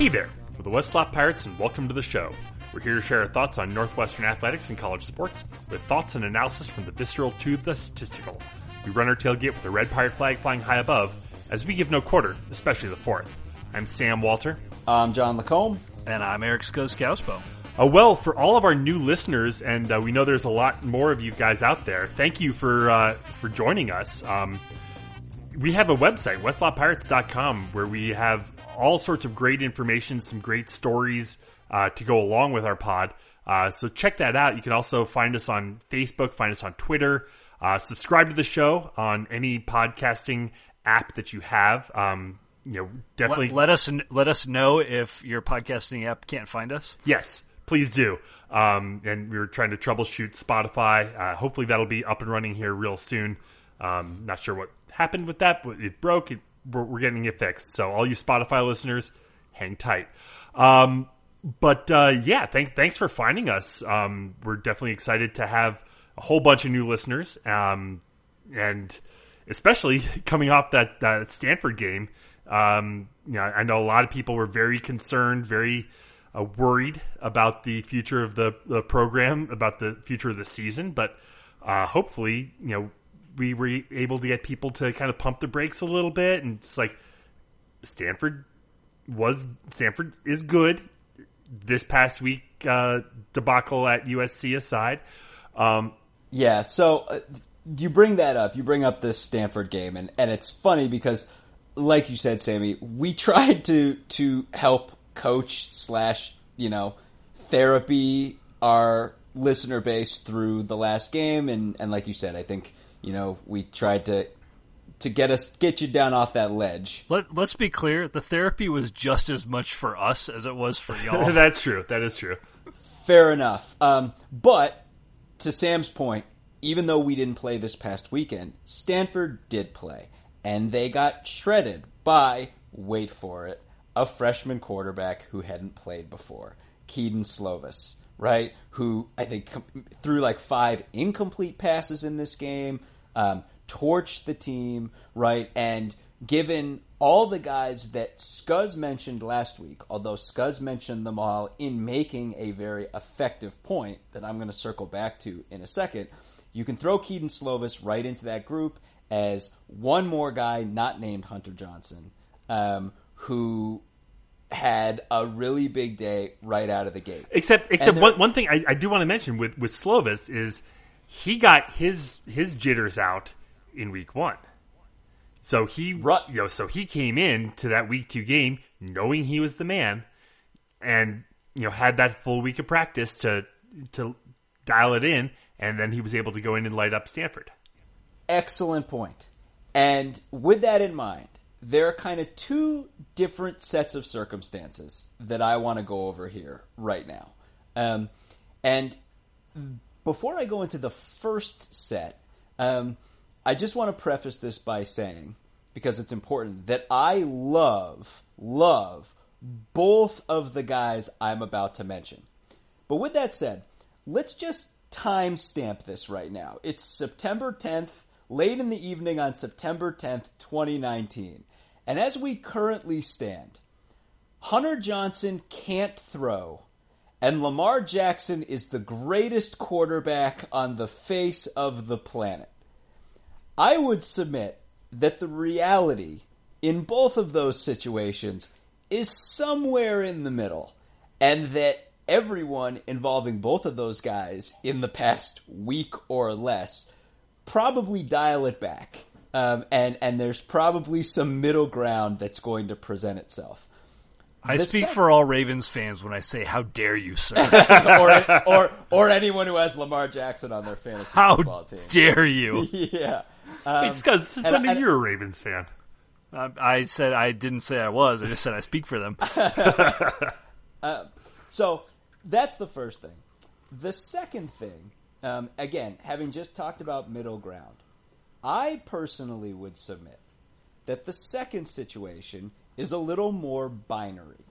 Hey there, we're the West Lot Pirates and welcome to the show. We're here to share our thoughts on Northwestern athletics and college sports with thoughts and analysis from the visceral to the statistical. We run our tailgate with the red pirate flag flying high above as we give no quarter, especially the fourth. I'm Sam Walter. I'm John Lacombe. And I'm Eric Skoskauspo. Uh, well, for all of our new listeners, and uh, we know there's a lot more of you guys out there. Thank you for uh, for joining us. Um, we have a website, westlotpirates.com, where we have all sorts of great information, some great stories uh, to go along with our pod. Uh, so check that out. You can also find us on Facebook, find us on Twitter, uh, subscribe to the show on any podcasting app that you have. Um, you know, definitely let, let, us let us know if your podcasting app can't find us. Yes, please do. Um, and we were trying to troubleshoot Spotify. Uh, hopefully, that'll be up and running here real soon. Um, not sure what happened with that, but it broke. It, we're, we're, getting it fixed. So, all you Spotify listeners, hang tight. Um, but uh, yeah, thank, thanks for finding us. Um, we're definitely excited to have a whole bunch of new listeners, um, and especially coming off that, that Stanford game. Um, you know, I know a lot of people were very concerned, very uh, worried about the future of the, the program, about the future of the season. But uh, hopefully, you know, we were able to get people to kind of pump the brakes a little bit, and it's like Stanford was Stanford is good. This past week uh, debacle at USC aside, um, yeah. So uh, you bring that up. You bring up this Stanford game, and and it's funny because like you said, Sammy, we tried to to help coach slash you know therapy our listener base through the last game, and and like you said, I think you know we tried to to get us get you down off that ledge. Let Let's be clear: the therapy was just as much for us as it was for y'all. That's true. That is true. Fair enough. Um, but to Sam's point, even though we didn't play this past weekend, Stanford did play and they got shredded by, wait for it, a freshman quarterback who hadn't played before, Kedon Slovis, right? Who I think threw like five incomplete passes in this game, um, torched the team, right? And given all the guys that Scuzz mentioned last week, although Scuzz mentioned them all in making a very effective point that I'm going to circle back to in a second, you can throw Kedon Slovis right into that group as one more guy not named Hunter Johnson um, who had a really big day right out of the gate. Except, except one, one thing I, I do want to mention with with Slovis is he got his his jitters out in week one. So he, right. you know, so he came in to that week two game knowing he was the man, and you know had that full week of practice to to dial it in, and then he was able to go in and light up Stanford excellent point. And with that in mind, there are kind of two different sets of circumstances that I want to go over here right now. Um, and before I go into the first set, um, I just want to preface this by saying, because it's important, that I love, love both of the guys I'm about to mention. But with that said, let's just timestamp this right now. It's September 10th, late in the evening on September 10th, 2019. And as we currently stand, Hunter Johnson can't throw, and Lamar Jackson is the greatest quarterback on the face of the planet. I would submit that the reality in both of those situations is somewhere in the middle, and that everyone involving both of those guys in the past week or less probably dial it back. Um, and and there's probably some middle ground that's going to present itself. I the speak for all Ravens fans when I say, "How dare you, sir?" or, or or anyone who has Lamar Jackson on their fantasy How football team. How dare you? yeah, um, it's because since when are you a Ravens fan? I, I, said I didn't say I was. I just said I speak for them. uh, so that's the first thing. The second thing um, again, having just talked about middle ground, I personally would submit that the second situation is a little more binary.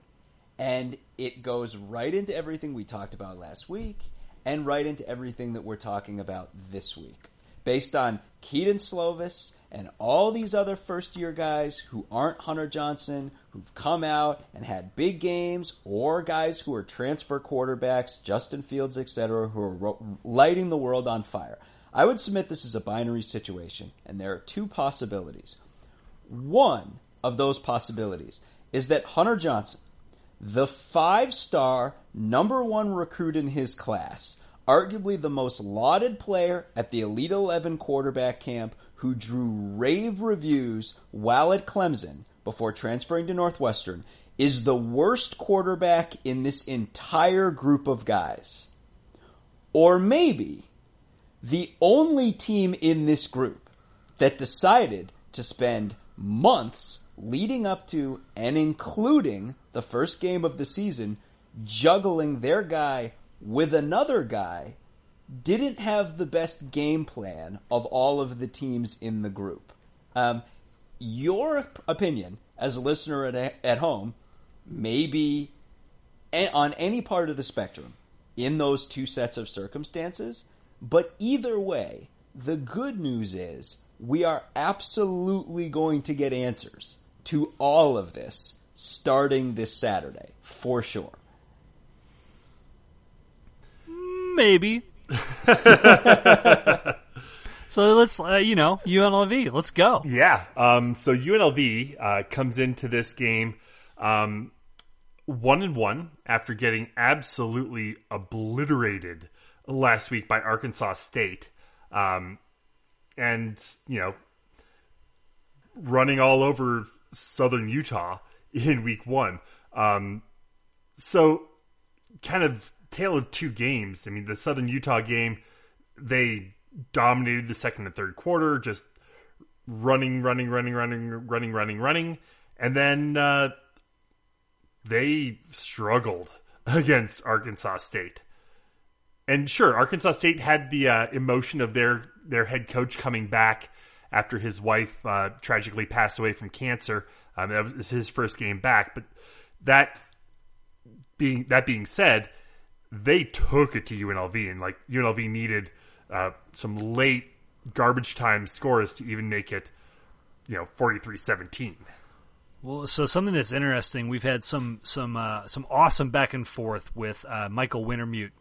And it goes right into everything we talked about last week and right into everything that we're talking about this week. Based on Kedon Slovis and all these other first year guys who aren't Hunter Johnson, who've come out and had big games, or guys who are transfer quarterbacks, Justin Fields, etc., who are lighting the world on fire. I would submit this is a binary situation, and there are two possibilities. One of those possibilities is that Hunter Johnson, the five star number one recruit in his class, arguably the most lauded player at the Elite 11 quarterback camp, who drew rave reviews while at Clemson before transferring to Northwestern, is the worst quarterback in this entire group of guys. Or maybe the only team in this group that decided to spend months leading up to and including the first game of the season juggling their guy with another guy didn't have the best game plan of all of the teams in the group. Um, your opinion as a listener at, at home may be on any part of the spectrum in those two sets of circumstances, but either way, the good news is we are absolutely going to get answers to all of this starting this Saturday, for sure. Maybe. so let's, uh, you know, UNLV, let's go. Yeah. Um, so UNLV uh, comes into this game um, one and one after getting absolutely obliterated last week by Arkansas State. Um, and, you know, running all over southern Utah in week one. Um, so, kind of tale of two games. I mean, the southern Utah game, they dominated the second and third quarter, just running, running, running, running, running, running, running. And then uh, they struggled against Arkansas State and sure, Arkansas State had the uh, emotion of their their head coach coming back after his wife uh, tragically passed away from cancer. Um, that was his first game back. But that being that being said, they took it to UNLV, and like UNLV needed uh, some late garbage time scores to even make it, you know, 43-17. Well, so something that's interesting, we've had some some uh, some awesome back and forth with uh, Michael Wintermute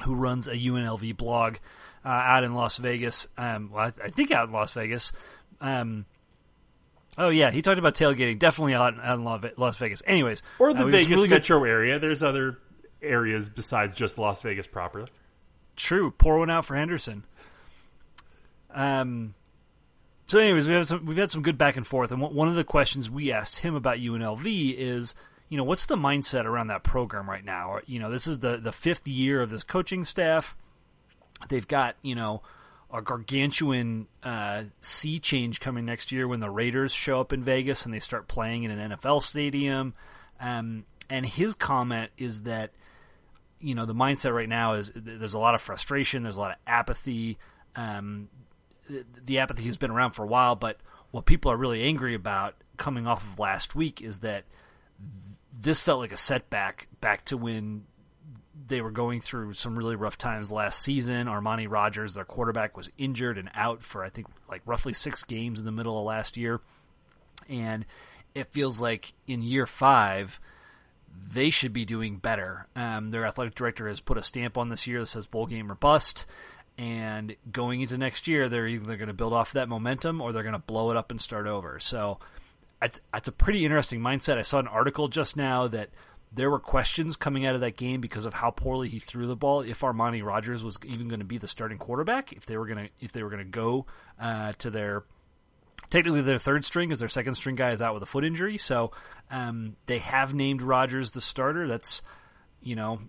who runs a UNLV blog uh, out in Las Vegas. Um, well, I, I, think out in Las Vegas. Um, oh yeah, he talked about tailgating. Definitely out, out in Las Vegas. Anyways, or the uh, Vegas really metro good... area. There's other areas besides just Las Vegas proper. True. Pour one out for Henderson. Um. So, anyways, we have some, we've had some good back and forth, and one of the questions we asked him about UNLV is you know, what's the mindset around that program right now? You know, this is the the fifth year of this coaching staff. They've got you know a gargantuan uh, sea change coming next year when the Raiders show up in Vegas and they start playing in an NFL stadium. Um, and his comment is that you know the mindset right now is there's a lot of frustration, there's a lot of apathy. Um, the apathy has been around for a while, but what people are really angry about coming off of last week is that this felt like a setback back to when they were going through some really rough times last season. Armani Rogers, their quarterback, was injured and out for I think like roughly six games in the middle of last year, and it feels like in year five they should be doing better. Um, their athletic director has put a stamp on this year that says bowl game or bust. And going into next year, they're either going to build off that momentum or they're going to blow it up and start over. So it's, it's a pretty interesting mindset. I saw an article just now that there were questions coming out of that game because of how poorly he threw the ball. If Armani Rogers was even going to be the starting quarterback, if they were going to if they were going to go uh, to their technically their third string, because their second string guy is out with a foot injury. So um, they have named Rogers the starter. That's you know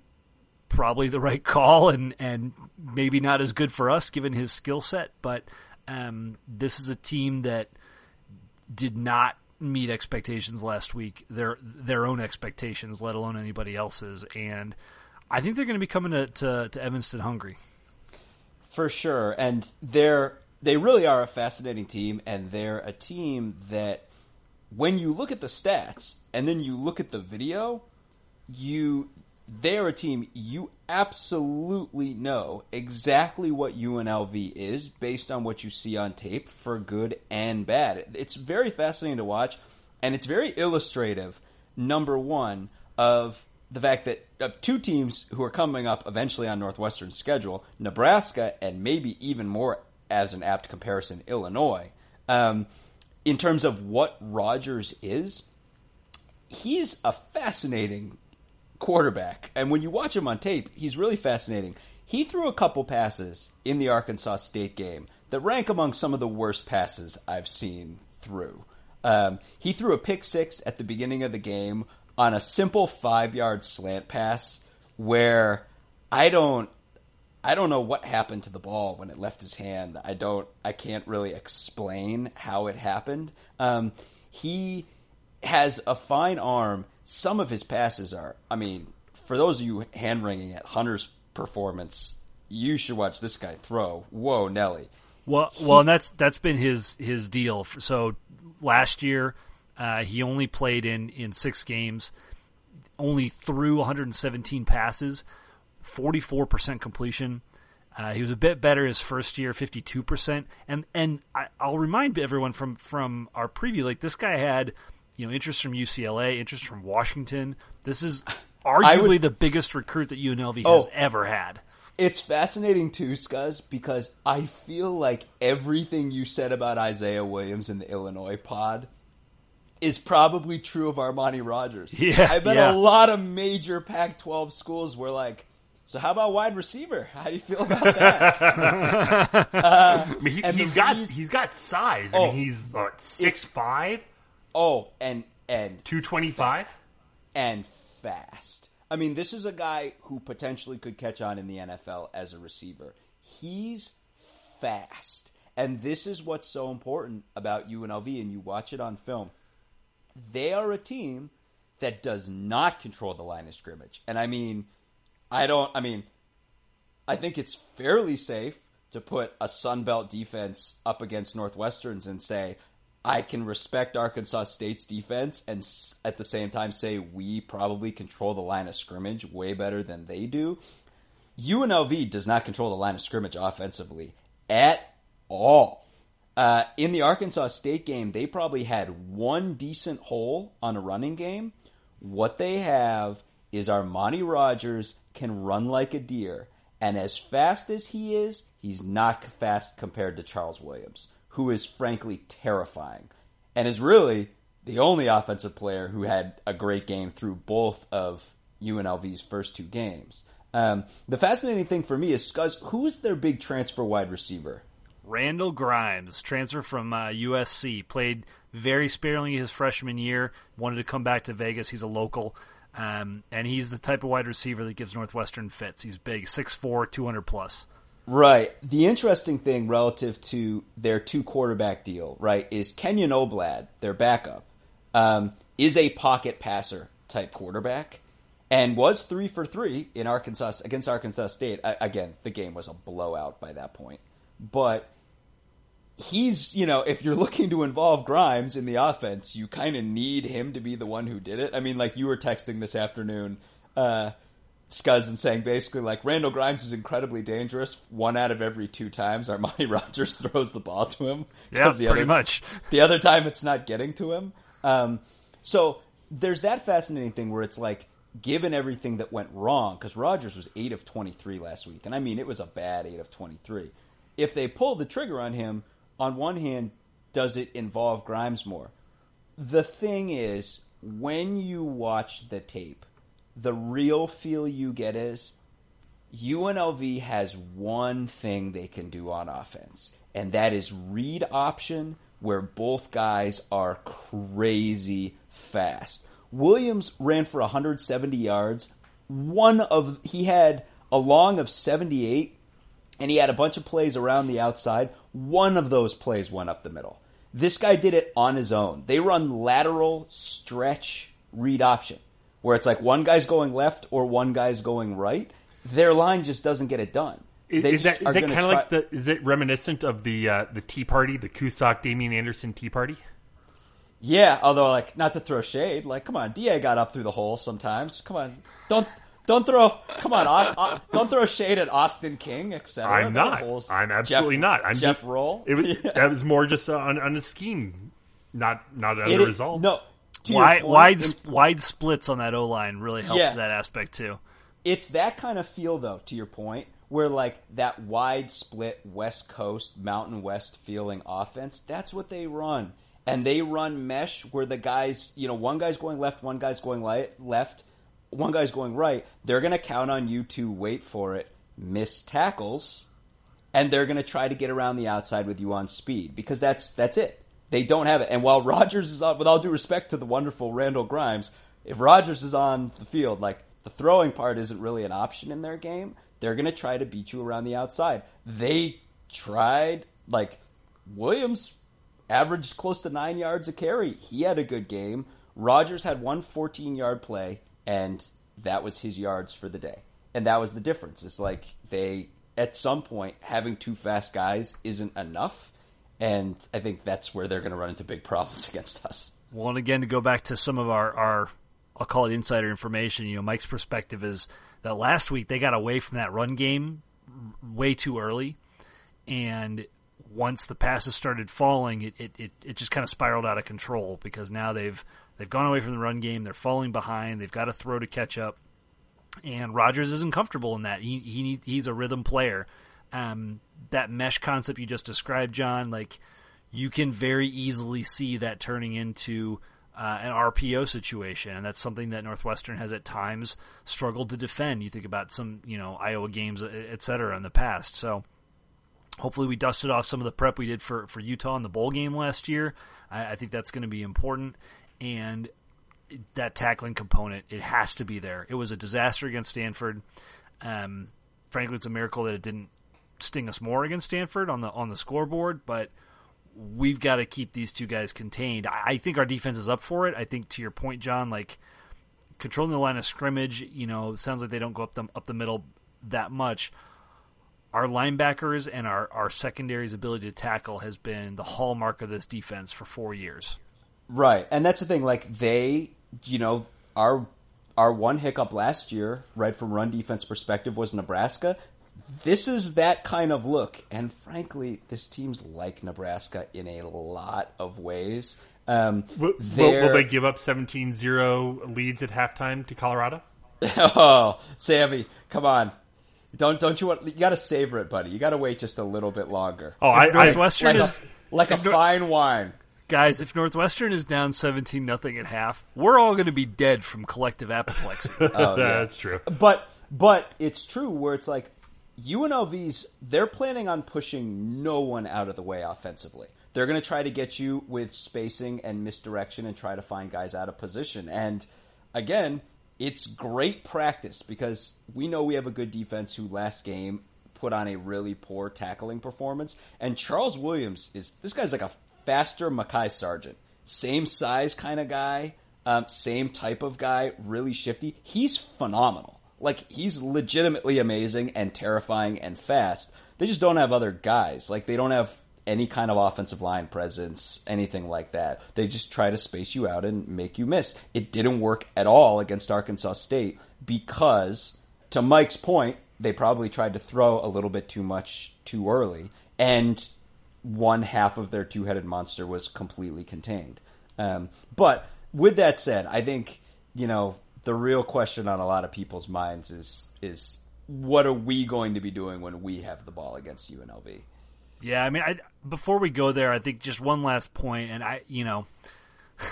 probably the right call and and maybe not as good for us given his skill set. But um, this is a team that did not meet expectations last week, their their own expectations, let alone anybody else's. And I think they're going to be coming to, to, to Evanston hungry. For sure, and they're they really are a fascinating team, and they're a team that when you look at the stats and then you look at the video, you they're a team you absolutely know exactly what UNLV is based on what you see on tape for good and bad. It's very fascinating to watch, and it's very illustrative, number one, of the fact that of two teams who are coming up eventually on Northwestern's schedule, Nebraska and maybe even more as an apt comparison, Illinois. Um, in terms of what Rogers is, he's a fascinating quarterback. And when you watch him on tape, he's really fascinating. He threw a couple passes in the Arkansas State game that rank among some of the worst passes I've seen through. Um, he threw a pick six at the beginning of the game on a simple five yard slant pass where I don't I don't know what happened to the ball when it left his hand. I don't I can't really explain how it happened. Um, he has a fine arm. Some of his passes are I mean, for those of you hand wringing at Hunter's performance, you should watch this guy throw. Whoa, Nelly. Well, well, and that's that's been his his deal. So last year, uh, he only played in in six games, only threw 117 passes, 44 percent completion. Uh, he was a bit better his first year, 52 percent. And and I, I'll remind everyone from from our preview, like this guy had you know interest from UCLA, interest from Washington. This is arguably would, the biggest recruit that UNLV oh, has ever had. It's fascinating too, Scuzz, because I feel like everything you said about Isaiah Williams in the Illinois pod is probably true of Armani Rogers. Yeah, I bet yeah. a lot of major Pac-12 schools were like, "So how about wide receiver? How do you feel about that?" uh, I mean, he, has got he's got size. Oh, I mean, he's what, six five. Oh, and and two twenty five, and fast. I mean, this is a guy who potentially could catch on in the NFL as a receiver. He's fast. And this is what's so important about UNLV, and you watch it on film they are a team that does not control the line of scrimmage. And I mean, I don't, I mean, I think it's fairly safe to put a Sun Belt defense up against Northwestern's and say, I can respect Arkansas State's defense and at the same time say we probably control the line of scrimmage way better than they do. UNLV does not control the line of scrimmage offensively at all. Uh, in the Arkansas State game, they probably had one decent hole on a running game. What they have is Armani Rogers can run like a deer. And as fast as he is, he's not fast compared to Charles Williams, who is frankly terrifying and is really the only offensive player who had a great game through both of UNLV's first two games. Um, the fascinating thing for me is Scuzz, who is their big transfer wide receiver? Randall Grimes, transfer from uh, USC, played very sparingly his freshman year. Wanted to come back to Vegas. He's a local, um, and he's the type of wide receiver that gives Northwestern fits. He's big, 6'4", 200 plus. Right. The interesting thing relative to their two quarterback deal, right, is Kenyon Oblad, their backup, um, is a pocket passer type quarterback, and was three for three in Arkansas against Arkansas State. I, again, the game was a blowout by that point, but he's, you know, if you're looking to involve Grimes in the offense, you kind of need him to be the one who did it. I mean, like you were texting this afternoon, uh, Scuzz, and saying basically like Randall Grimes is incredibly dangerous. One out of every two times Armani Rogers throws the ball to him. Yeah, the pretty other, much. The other time it's not getting to him. Um, so there's that fascinating thing where it's like, given everything that went wrong, because Rogers was eight of 23 last week, and I mean it was a bad eight of 23. If they pulled the trigger on him, on one hand, does it involve Grimes more? The thing is, when you watch the tape, the real feel you get is UNLV has one thing they can do on offense, and that is read option where both guys are crazy fast. Williams ran for 170 yards. One of he had a long of 78 and he had a bunch of plays around the outside. One of those plays went up the middle. This guy did it on his own. They run lateral stretch read option, where it's like one guy's going left or one guy's going right. Their line just doesn't get it done. Is, is that, is that kind of try- like the? Is it reminiscent of the uh, the Tea Party, the Kustok Damien Anderson Tea Party? Yeah, although like not to throw shade, like come on, Da got up through the hole sometimes. Come on, don't don't throw. Come on, don't throw shade at Austin King, etc. I'm not. I'm absolutely Jeff, not. I'm Jeff just, Roll. It was, yeah. That was more just on, on a scheme, not not It the is- result. No, wide point, wide wide splits on that O line really helped Yeah. that aspect too. it's that kind of feel though to your point where like that wide split west coast mountain west feeling offense that's what they run and they run mesh where the guys you know one guy's going left one guy's going light, left one guy's going right they're going to count on you to wait for it miss tackles and they're going to try to get around the outside with you on speed because that's that's it. They don't have it. And while Rogers is on, with all due respect to the wonderful Randall Grimes, if Rogers is on the field, like the throwing part isn't really an option in their game, they're going to try to beat you around the outside. They tried, like Williams averaged close to nine yards a carry. He had a good game. Rogers had one 14 yard play, and that was his yards for the day. And that was the difference. It's like they, at some point, having two fast guys isn't enough. And I think that's where they're going to run into big problems against us. Well, and again, to go back to some of our, our, I'll call it insider information, you know, Mike's perspective is that last week they got away from that run game way too early. And once the passes started falling, it, it, it, it just kind of spiraled out of control because now they've, they've gone away from the run game. They're falling behind. They've got to throw to catch up. And Rogers isn't comfortable in that. He, he he's a rhythm player. Um, that mesh concept you just described, John, like you can very easily see that turning into uh, an RPO situation, and that's something that Northwestern has at times struggled to defend. You think about some, you know, Iowa games, et cetera, in the past. So hopefully we dusted off some of the prep we did for, for Utah in the bowl game last year. I, I think that's going to be important, and that tackling component it has to be there. It was a disaster against Stanford. Um, frankly, it's a miracle that it didn't sting us more against Stanford on the on the scoreboard, but we've got to keep these two guys contained. I, I think our defense is up for it. I think to your point, John, like controlling the line of scrimmage, you know, sounds like they don't go up the up the middle that much. Our linebackers and our, our secondary's ability to tackle has been the hallmark of this defense for four years. Right, and that's the thing. Like they, you know, our our one hiccup last year, right from run defense perspective, was Nebraska. This is that kind of look, and frankly, this team's like Nebraska in a lot of ways. Um, Will, will, they're- will they give up 17-0 leads at halftime to Colorado? oh, Sammy, come on! Don't don't you want? You got to savor it, buddy. You got to wait just a little bit longer. Oh, I, I Northwestern like is a, like a if Nor- fine wine. guys. If Northwestern is down seventeen nothing at half, we're all going to be dead from collective apoplexy. Oh, yeah. that's true. But but it's true where it's like UNLV's they're planning on pushing no one out of the way offensively. They're going to try to get you with spacing and misdirection and try to find guys out of position. And again, it's great practice because we know we have a good defense who last game put on a really poor tackling performance. And Charles Williams is this guy's like a faster Makai Sargent, same size kind of guy, um, same type of guy, really shifty. He's phenomenal. Like he's legitimately amazing and terrifying and fast. They just don't have other guys. Like they don't have any kind of offensive line presence, anything like that. They just try to space you out and make you miss. It didn't work at all against Arkansas State because, to Mike's point, they probably tried to throw a little bit too much too early, and one half of their two headed monster was completely contained. Um, but with that said, I think you know the real question on a lot of people's minds is is what are we going to be doing when we have the ball against UNLV? Yeah, I mean, I, before we go there, I think just one last point, and I, you know,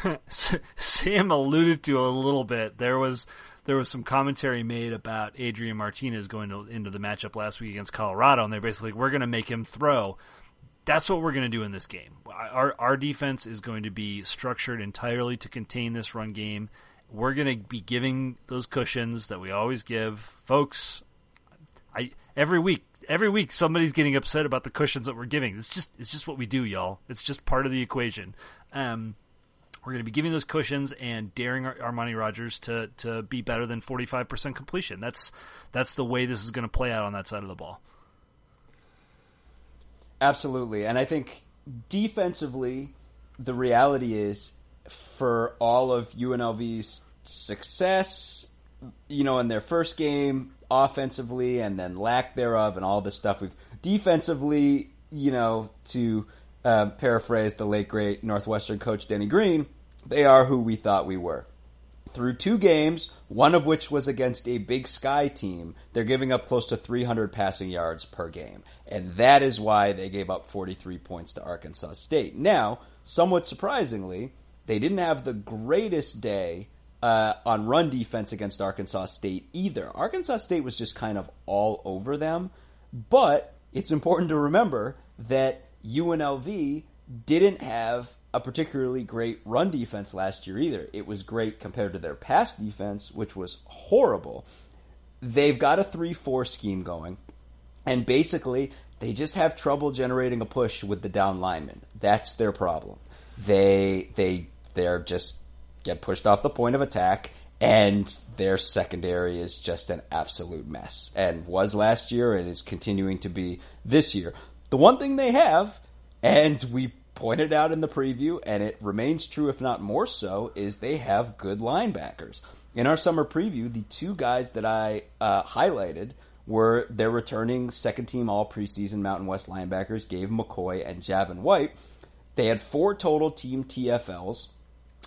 Sam alluded to a little bit. There was there was some commentary made about Adrian Martinez going to, into the matchup last week against Colorado, and they're basically we're going to make him throw. That's what we're going to do in this game. Our our defense is going to be structured entirely to contain this run game. We're going to be giving those cushions that we always give, folks. I every week every week somebody's getting upset about the cushions that we're giving. It's just it's just what we do, y'all. It's just part of the equation. Um, we're going to be giving those cushions and daring Ar- Armani Rogers to to be better than forty five percent completion. That's that's the way this is going to play out on that side of the ball. Absolutely. And I think defensively, the reality is for all of UNLV's success you know, in their first game offensively and then lack thereof and all this stuff with defensively, you know, to uh, paraphrase the late great Northwestern coach Denny Green, they are who we thought we were. Through two games, one of which was against a Big Sky team, they're giving up close to 300 passing yards per game. And that is why they gave up 43 points to Arkansas State. Now, somewhat surprisingly, they didn't have the greatest day uh, on run defense against Arkansas State either. Arkansas State was just kind of all over them. But it's important to remember that UNLV didn't have a particularly great run defense last year either. It was great compared to their past defense, which was horrible. They've got a 3 4 scheme going, and basically, they just have trouble generating a push with the down linemen. That's their problem. They they they're just get pushed off the point of attack and their secondary is just an absolute mess and was last year and is continuing to be this year. The one thing they have and we pointed out in the preview, and it remains true, if not more so, is they have good linebackers. In our summer preview, the two guys that I uh, highlighted were their returning second team all preseason Mountain West linebackers, Gabe McCoy and Javin White. They had four total team TFLs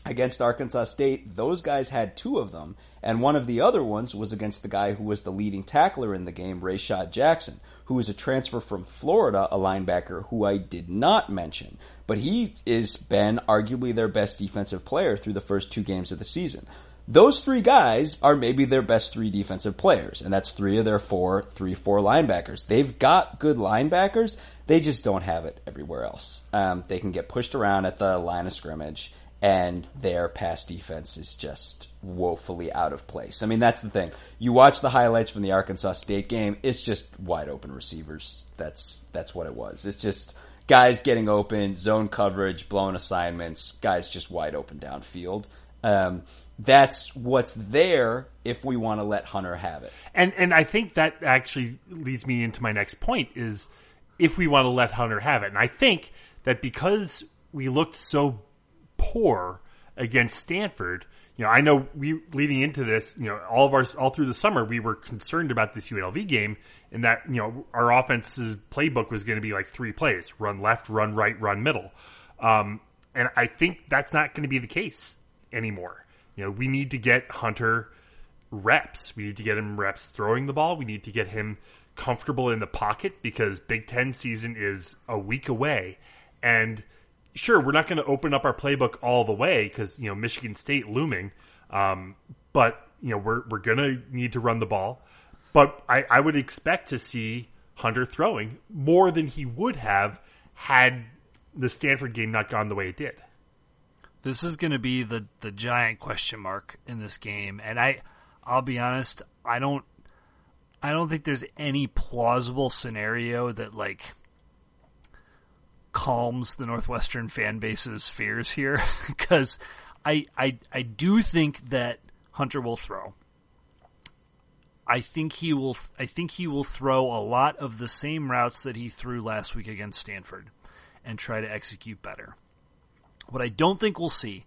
against Arkansas State, those guys had two of them, and one of the other ones was against the guy who was the leading tackler in the game, Rayshad Jackson, who is a transfer from Florida, a linebacker who I did not mention, but he has been arguably their best defensive player through the first two games of the season. Those three guys are maybe their best three defensive players, and that's three of their four, three, four linebackers. They've got good linebackers, they just don't have it everywhere else. Um, they can get pushed around at the line of scrimmage and their pass defense is just woefully out of place. I mean, that's the thing. You watch the highlights from the Arkansas State game; it's just wide open receivers. That's that's what it was. It's just guys getting open, zone coverage, blown assignments, guys just wide open downfield. Um, that's what's there if we want to let Hunter have it. And and I think that actually leads me into my next point is if we want to let Hunter have it. And I think that because we looked so poor against Stanford. You know, I know we leading into this, you know, all of our all through the summer we were concerned about this UNLV game and that you know our offense's playbook was going to be like three plays: run left, run right, run middle. Um, and I think that's not going to be the case anymore. You know, we need to get Hunter reps. We need to get him reps throwing the ball. We need to get him comfortable in the pocket because Big Ten season is a week away, and sure, we're not going to open up our playbook all the way because you know Michigan State looming, um, but you know we're we're going to need to run the ball. But I, I would expect to see Hunter throwing more than he would have had the Stanford game not gone the way it did. This is going to be the the giant question mark in this game, and I I'll be honest, I don't I don't think there's any plausible scenario that like calms the Northwestern fan base's fears here because I, I I do think that Hunter will throw. I think he will. I think he will throw a lot of the same routes that he threw last week against Stanford, and try to execute better. What I don't think we'll see,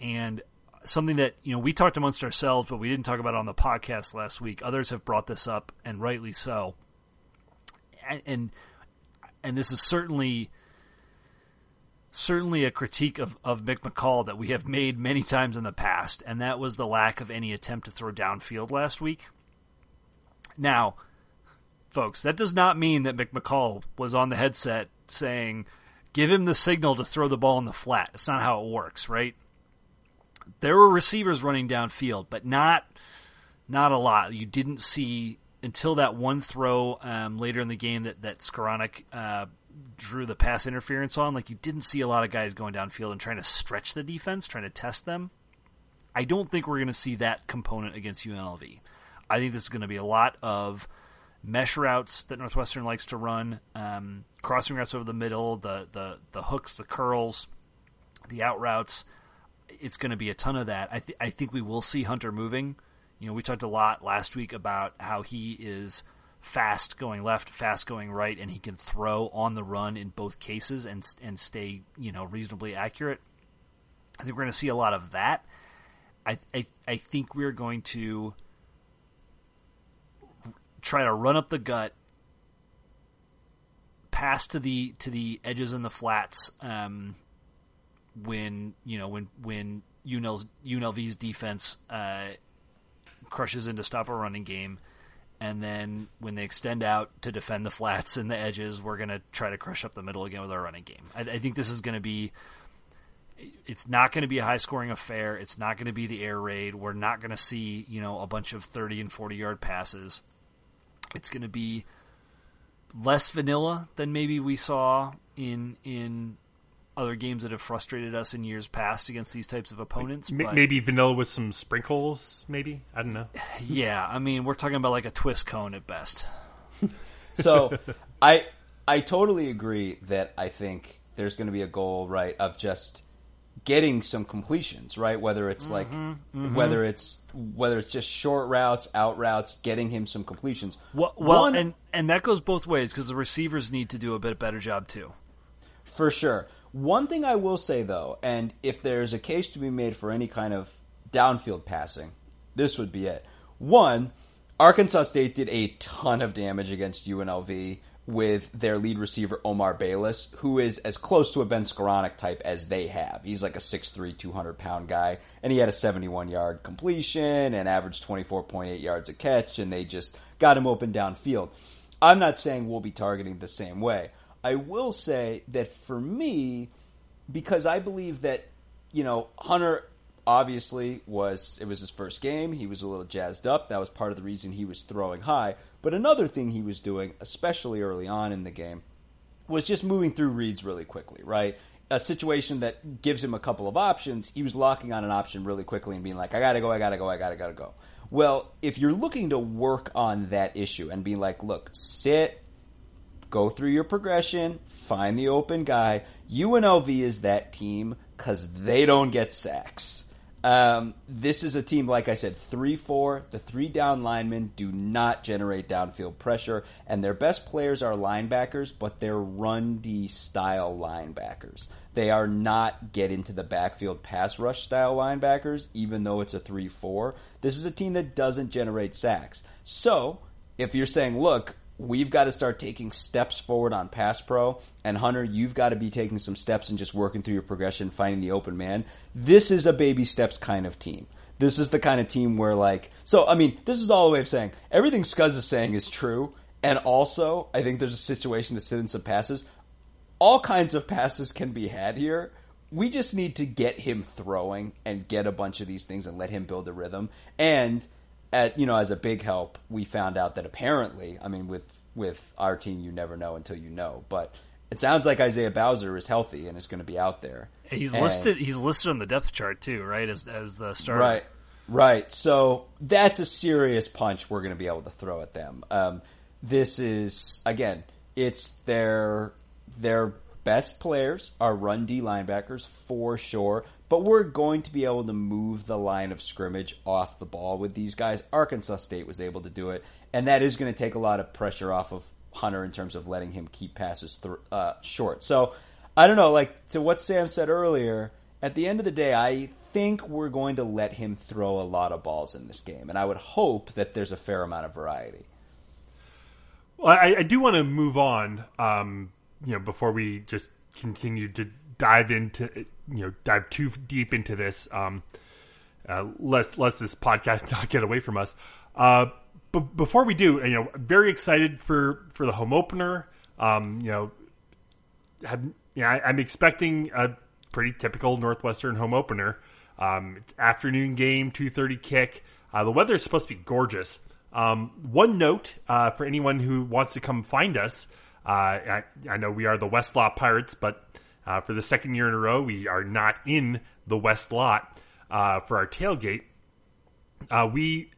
and something that you know we talked amongst ourselves, but we didn't talk about on the podcast last week. Others have brought this up, and rightly so. And and, and this is certainly certainly a critique of, of Mick McCall that we have made many times in the past, and that was the lack of any attempt to throw downfield last week. Now, folks, that does not mean that Mick McCall was on the headset saying, give him the signal to throw the ball in the flat. It's not how it works, right? There were receivers running downfield, but not not a lot. You didn't see until that one throw um, later in the game that that Skowronek uh, drew the pass interference on. Like you didn't see a lot of guys going downfield and trying to stretch the defense, trying to test them. I don't think we're going to see that component against UNLV. I think this is going to be a lot of mesh routes that Northwestern likes to run, um, crossing routes over the middle, the the the hooks, the curls, the out routes. It's going to be a ton of that. I th- I think we will see Hunter moving. You know, we talked a lot last week about how he is fast going left, fast going right, and he can throw on the run in both cases and and stay you know reasonably accurate. I think we're going to see a lot of that. I I, I think we're going to try to run up the gut, pass to the to the edges and the flats. Um, when you know when when UNLV's defense uh, crushes into stop a running game, and then when they extend out to defend the flats and the edges, we're going to try to crush up the middle again with our running game. I, I think this is going to be. It's not going to be a high scoring affair. It's not going to be the air raid. We're not going to see you know a bunch of thirty and forty yard passes. It's going to be less vanilla than maybe we saw in in other games that have frustrated us in years past against these types of opponents. M- but maybe vanilla with some sprinkles, maybe I don't know. yeah, I mean we're talking about like a twist cone at best. So I I totally agree that I think there's going to be a goal right of just getting some completions right whether it's like mm-hmm, mm-hmm. whether it's whether it's just short routes out routes getting him some completions Well, well One- and and that goes both ways because the receivers need to do a bit better job too. For sure. One thing I will say though, and if there's a case to be made for any kind of downfield passing, this would be it. One, Arkansas State did a ton of damage against UNLV with their lead receiver Omar Bayless, who is as close to a Ben Skowronek type as they have. He's like a 6'3", 200 pound guy, and he had a 71 yard completion and averaged 24.8 yards a catch, and they just got him open downfield. I'm not saying we'll be targeting the same way. I will say that for me, because I believe that, you know, Hunter obviously was it was his first game. He was a little jazzed up. That was part of the reason he was throwing high. But another thing he was doing, especially early on in the game, was just moving through reads really quickly, right? A situation that gives him a couple of options, he was locking on an option really quickly and being like, I gotta go, I gotta go, I gotta, gotta go. Well, if you're looking to work on that issue and being like, look, sit, go through your progression, find the open guy. UNLV is that team because they don't get sacks. Um, this is a team, like I said, 3 4. The three down linemen do not generate downfield pressure, and their best players are linebackers, but they're run D style linebackers. They are not get into the backfield pass rush style linebackers, even though it's a 3 4. This is a team that doesn't generate sacks. So, if you're saying, look, we've got to start taking steps forward on pass pro. And hunter you've got to be taking some steps and just working through your progression finding the open man. This is a baby steps kind of team. This is the kind of team where like so i mean this is all a way of saying everything scuzz is saying is true. And also i think there's a situation to sit in some passes. All kinds of passes can be had here. We just need to get him throwing and get a bunch of these things and let him build a rhythm. And at you know as a big help we found out that apparently i mean with with our team you never know until you know but it sounds like isaiah bowser is healthy and is going to be out there He's And- listed. He's listed on the depth chart too, right? As as the starter. Right, right. So that's a serious punch we're going to be able to throw at them. Um, this is again, it's their their best players are run D linebackers for sure, but we're going to be able to move the line of scrimmage off the ball with these guys. Arkansas State was able to do it, and that is going to take a lot of pressure off of Hunter in terms of letting him keep passes thr uh, short. So I don't know, like to what Sam said earlier. At the end of the day, I think we're going to let him throw a lot of balls in this game, and I would hope that there's a fair amount of variety. Well, I, I do want to move on. Um, you know, before we just continue to dive into, you know, dive too deep into this. Um, uh, let's let this podcast not get away from us. Uh, but before we do, you know, very excited for for the home opener. Um, you know, have, I, I'm expecting a pretty typical Northwestern home opener. Um, afternoon game, two thirty kick. Uh, the weather is supposed to be gorgeous. Um, one note uh, for anyone who wants to come find us. Uh, I, I know we are the West Lot Pirates, but uh, for the second year in a row, we are not in the West Lot uh, for our tailgate. Uh, we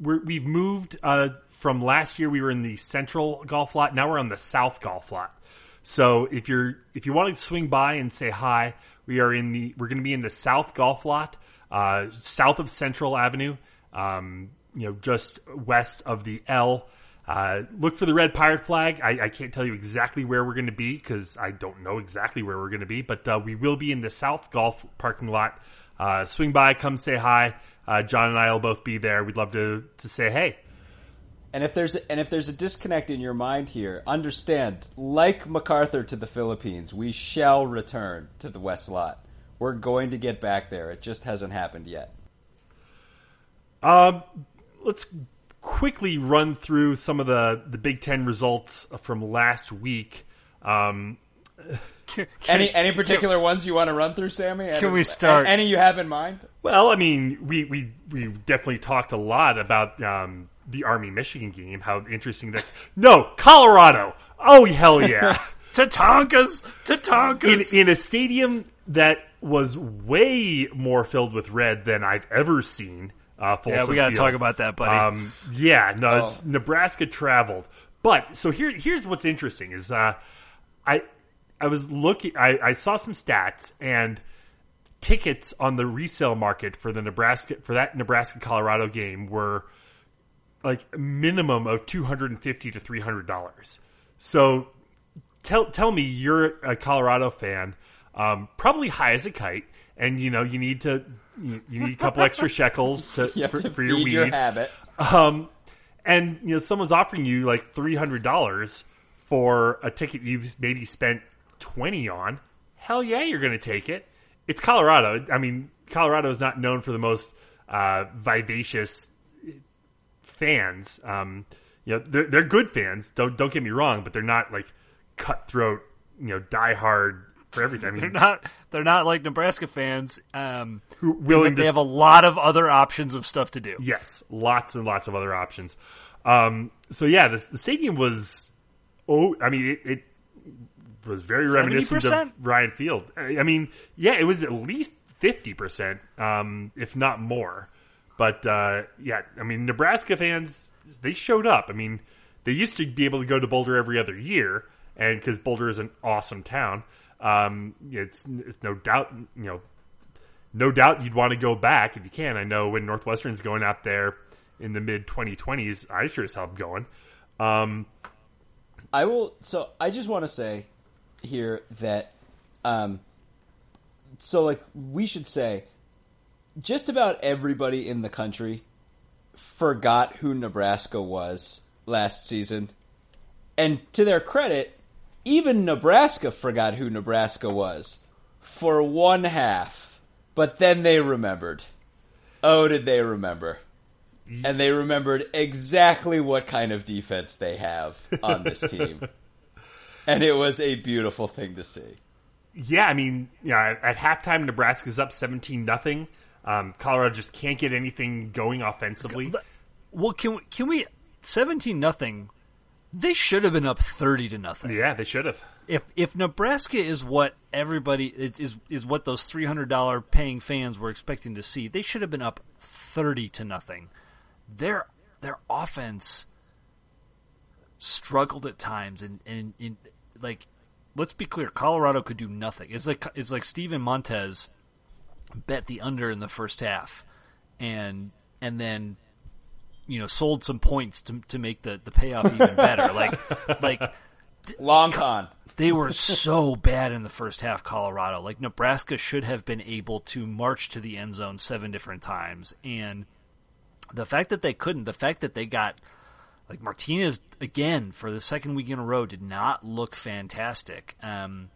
we're, we've moved uh, from last year. We were in the Central Golf Lot. Now we're on the South Golf Lot. So if you're if you want to swing by and say hi, we are in the we're going to be in the South Golf Lot, uh, south of Central Avenue. Um, you know, just west of the L. Uh, look for the red pirate flag. I, I can't tell you exactly where we're going to be because I don't know exactly where we're going to be, but uh, we will be in the South Golf parking lot. Uh, swing by, come say hi. Uh, John and I will both be there. We'd love to to say hey. And if there's and if there's a disconnect in your mind here, understand, like MacArthur to the Philippines, we shall return to the West Lot. We're going to get back there. It just hasn't happened yet. Um, let's quickly run through some of the the Big Ten results from last week. Um, Can- Any any particular ones you want to run through, Sammy? Any- we start- Any you have in mind? well, I mean, we we we definitely talked a lot about um, the Army Michigan game. How interesting that. No, Colorado. Oh hell yeah! Tatankas, in in a stadium that was way more filled with red than I've ever seen. Uh, yeah, we got to talk about that, buddy. Um, yeah, no, Oh. it's Nebraska traveled. But so here, here's what's interesting is uh, I I was looking, I, I saw some stats and tickets on the resale market for the Nebraska for that Nebraska Colorado game were like minimum of two hundred and fifty to three hundred dollars. So tell tell me you're a Colorado fan, um, probably high as a kite, and you know you need to you, you need a couple extra shekels to, You for, to for your weed. your habit. Um, and you know, someone's offering you like three hundred dollars for a ticket you've maybe spent twenty on. Hell yeah, you're going to take it. It's Colorado. I mean, Colorado is not known for the most uh, vivacious fans. Um, you know, they're, they're good fans. Don't don't get me wrong, but they're not like cutthroat. You know, diehard for everything. I mean, they're not. They're not like Nebraska fans. Um, who willing they to have a lot of other options of stuff to do. Yes, lots and lots of other options. Um, so yeah, the, the stadium was. Oh, I mean, it, it was very reminiscent of 70%? Ryan Field. I I mean, yeah, it was at least fifty percent, um, if not more. But uh, yeah, I mean, Nebraska fans they showed up. I mean, they used to be able to go to Boulder every other year, and because Boulder is an awesome town, um, it's it's no doubt you know no doubt you'd want to go back if you can. I know when Northwestern's going out there in the mid 2020s, I sure as hell am going. Um, I will. So I just want to say here that, um, so like we should say, just about everybody in the country forgot who Nebraska was last season, and to their credit, even Nebraska forgot who Nebraska was for one half, but then they remembered. Oh, did they remember? and they remembered exactly what kind of defense they have on this team. and it was a beautiful thing to see. yeah, I mean, yeah, at halftime, Nebraska's up 17 nothing. Um, Colorado just can't get anything going offensively. Well, can we, can we seventeen nothing? They should have been up thirty to nothing. Yeah, they should have. If if Nebraska is what everybody is is what those three hundred dollar paying fans were expecting to see, they should have been up thirty to nothing. Their their offense struggled at times, and and, and like let's be clear, Colorado could do nothing. It's like it's like Steven Montez bet the under in the first half, and and then you know sold some points to to make the the payoff even better. like like Long con. they were so bad in the first half, Colorado. Like Nebraska should have been able to march to the end zone seven different times, and the fact that they couldn't, the fact that they got like Martinez again for the second week in a row did not look fantastic. Um,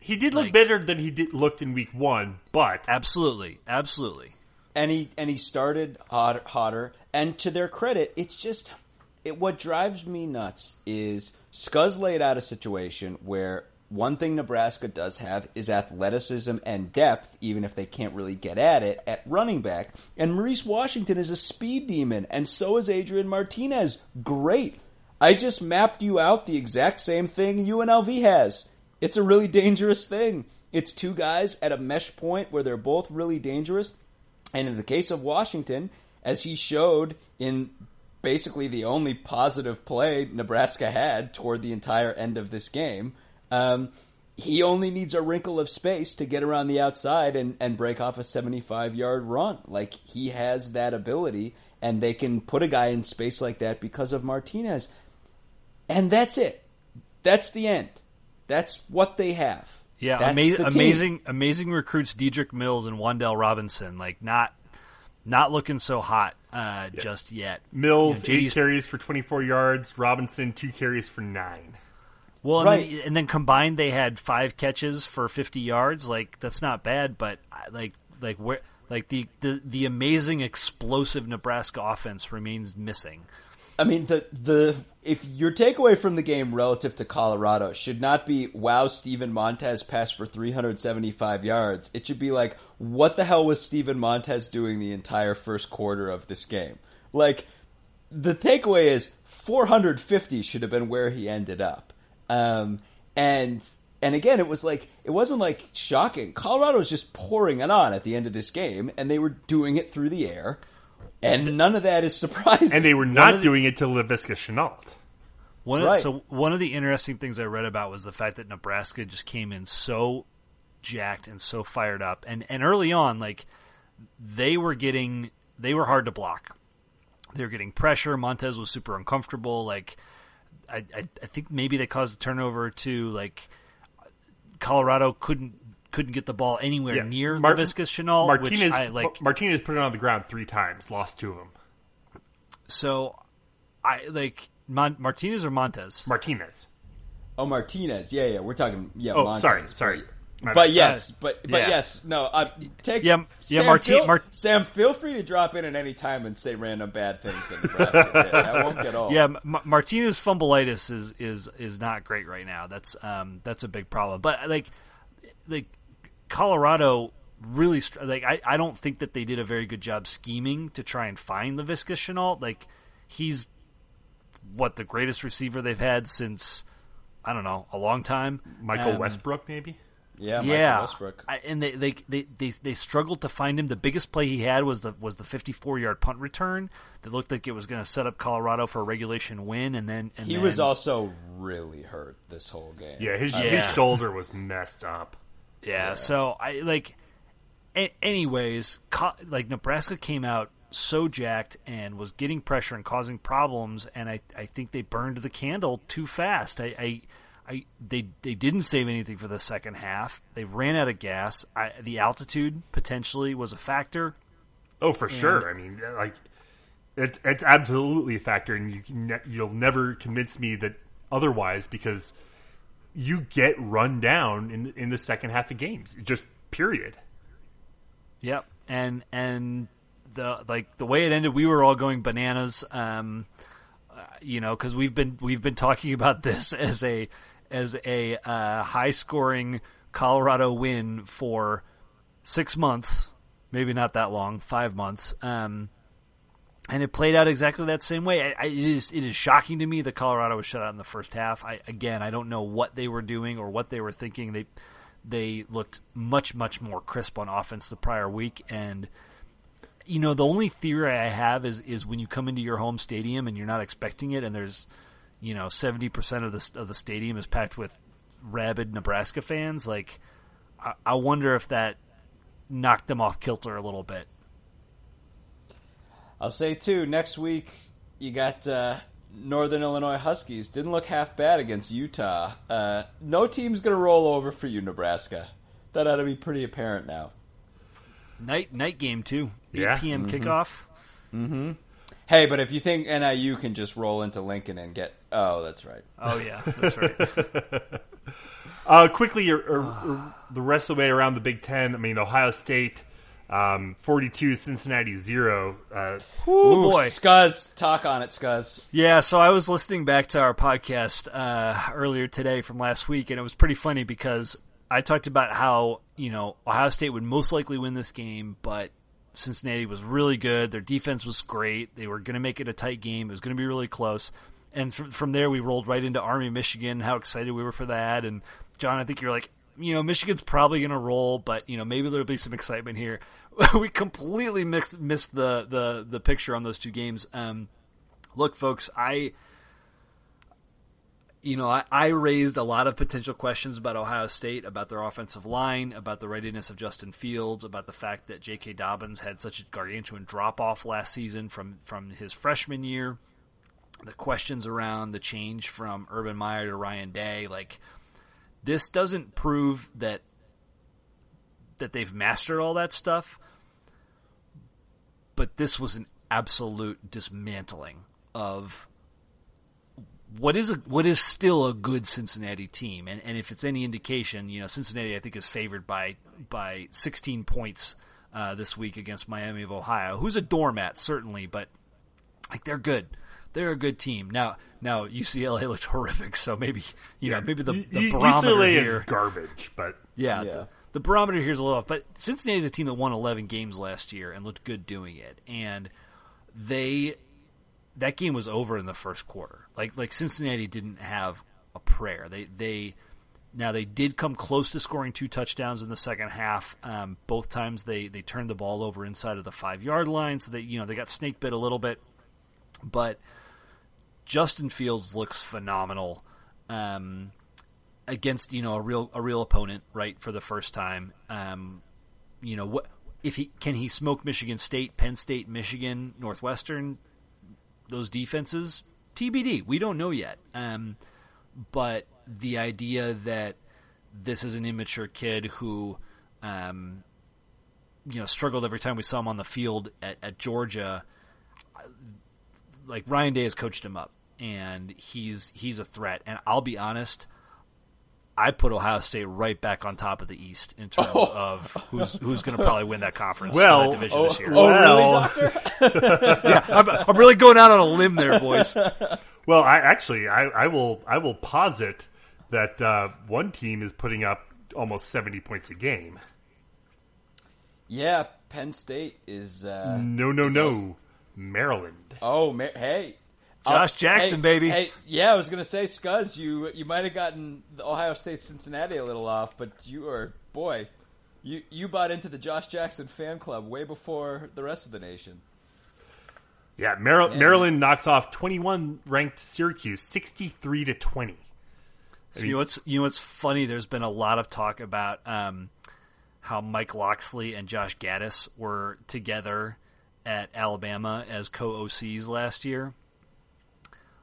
He did look better than he did looked in week one, but absolutely, absolutely. And he and he started hot, hotter. And to their credit, it's just it. What drives me nuts is Scuzz laid out a situation where one thing Nebraska does have is athleticism and depth, even if they can't really get at it at running back. And Maurice Washington is a speed demon, and so is Adrian Martinez. Great. I just mapped you out the exact same thing UNLV has. It's a really dangerous thing. It's two guys at a mesh point where they're both really dangerous. And in the case of Washington, as he showed in basically the only positive play Nebraska had toward the entire end of this game, um, he only needs a wrinkle of space to get around the outside and, and break off a 75 yard run. Like, he has that ability, and they can put a guy in space like that because of Martinez. And that's it. That's the end. That's what they have. Yeah, That's ama- the team. amazing, amazing recruits. Dedrick Mills and Wan'Dale Robinson, like not, not looking so hot. uh, just yet. Mills You know, eight carries for 24 yards. Robinson two carries for nine. Well, and, Right. then, and then combined, they had five catches for 50 yards. Like that's not bad, but like like where like the, the the amazing explosive Nebraska offense remains missing. I mean, the the if your takeaway from the game relative to Colorado should not be wow, Steven Montez passed for 375 yards. It should be like, what the hell was Steven Montez doing the entire first quarter of this game? Like, the takeaway is 450 should have been where he ended up. Um, and and again, it was like it wasn't like shocking. Colorado was just pouring it on at the end of this game, and they were doing it through the air. And none of that is surprising. And they were not the- doing it to Laviska Shenault. One of, Right. so one of the interesting things I read about was the fact that Nebraska just came in so jacked and so fired up, and and early on, like they were getting they were hard to block. They were getting pressure. Montez was super uncomfortable. Like I I, I think maybe they caused a turnover to like Colorado couldn't couldn't get the ball anywhere Yeah. near Mar- Laviska Shenault, Martinez, which I like. Martinez put it on the ground three times, lost two of them. So I like Mon- Martinez or Montez. Martinez. Oh, Martinez. Yeah, yeah. We're talking. Yeah. Oh, Montez, sorry, sorry. My But bad. yes, but but yeah. yes, no. Uh, take Yeah, yeah, Sam, Marti- feel, Mar- Sam, feel free to drop in at any time and say random bad things that Nebraska did. I won't get old. Yeah, M- Martinez fumbleitis is is is not great right now. That's um that's a big problem. But like like Colorado really like I, I don't think that they did a very good job scheming to try and find the Visca Shenault. Like he's what the greatest receiver they've had since I don't know a long time. Michael Um, Westbrook, maybe. yeah, Michael yeah, Westbrook. I, and they, they they they they struggled to find him. The biggest play he had was the was the 54 yard punt return that looked like it was going to set up Colorado for a regulation win, and then and He then, was also really hurt this whole game. Yeah, his Yeah. his shoulder was messed up. Yeah, so I like. A- anyways, co- like Nebraska came out so jacked and was getting pressure and causing problems, and I I think they burned the candle too fast. I. I I, they they didn't save anything for the second half. They ran out of gas. I, the altitude potentially was a factor. Oh, for sure. I mean, like it's it's absolutely a factor, and you can ne- you'll never convince me that otherwise because you get run down in in the second half of games. Just period. Yep, and and the like the way it ended, we were all going bananas. Um, uh, you know, because we've been we've been talking about this as a as a uh, high scoring Colorado win for six months, maybe not that long, five months. Um, and it played out exactly that same way. I, I, it is it is shocking to me that Colorado was shut out in the first half. I again, I don't know what they were doing or what they were thinking. They they looked much much more crisp on offense the prior week, and you know the only theory I have is is when you come into your home stadium and you're not expecting it, and there's you know seventy percent of the of the stadium is packed with rabid Nebraska fans. Like I, I wonder if that knocked them off kilter a little bit. I'll say too. Next week you got uh, Northern Illinois Huskies. Didn't look half bad against Utah. Uh, no team's gonna roll over for you, Nebraska. That ought to be pretty apparent now. Night night game too. Eight Yeah. p.m. Mm-hmm. kickoff. Hey, but if you think NIU can just roll into Lincoln and get, oh, that's right. Oh yeah, that's right. Uh, quickly, or, or, or the rest of the way around the Big Ten. I mean, Ohio State, um, forty-two, Cincinnati zero. Uh, oh boy. Scuzz, talk on it, Scuzz. Yeah, so I was listening back to our podcast uh, earlier today from last week, and it was pretty funny because I talked about how you know Ohio State would most likely win this game, but Cincinnati was really good. Their defense was great. They were going to make it a tight game. It was going to be really close. And from, from there, we rolled right into Army, Michigan. How excited we were for that! And John, I think you're like, you know, Michigan's probably going to roll, but you know, maybe there'll be some excitement here. we completely mixed, missed the, the the picture on those two games. Um, look, folks, I you know, I, I raised a lot of potential questions about Ohio State, about their offensive line, about the readiness of Justin Fields, about the fact that J.K. Dobbins had such a gargantuan drop off last season from, from his freshman year. The questions around the change from Urban Meyer to Ryan Day, like this doesn't prove that that they've mastered all that stuff, but this was an absolute dismantling of what is a, what is still a good Cincinnati team, and and if it's any indication, you know, Cincinnati I think is favored by by 16 points uh, this week against Miami of Ohio, who's a doormat certainly, but like they're good. They're a good team. Now, now UCLA looked horrific, so maybe you know maybe the, the barometer UCLA here is garbage, but yeah, Yeah. The, the barometer here is a little off, but Cincinnati's a team that won 11 games last year and looked good doing it, and they that game was over in the first quarter. Like like Cincinnati didn't have a prayer. They they now they did come close to scoring two touchdowns in the second half. Um, both times they they turned the ball over inside of the five yard line, so they you know they got snake bit a little bit, but Justin Fields looks phenomenal. Um, against you know a real a real opponent right for the first time. Um, you know what if he can he smoke Michigan State, Penn State, Michigan, Northwestern, those defenses TBD. We don't know yet. Um, but the idea that this is an immature kid who um, you know struggled every time we saw him on the field at, at Georgia like Ryan Day has coached him up and he's he's a threat and I'll be honest I put Ohio State right back on top of the East in terms of who's who's going to probably win that conference, Well, that division Oh, this year. oh Well- really, Doctor? yeah, I'm, I'm really going out on a limb there, boys. well, I actually I, I will I will posit that uh, one team is putting up almost seventy points a game. yeah, Penn State is. Uh, No, no, is no, also- Maryland. Oh, Ma- hey. Josh Uh, Jackson, hey, baby. Hey, yeah, I was gonna say, Scuzz, you you might have gotten the Ohio State Cincinnati a little off, but you are boy, you you bought into the Josh Jackson fan club way before the rest of the nation. Yeah, Mar- Maryland knocks off twenty-one ranked Syracuse sixty-three to twenty. So you know what's you know what's funny? There's been a lot of talk about um, how Mike Locksley and Josh Gattis were together at Alabama as co OCs last year.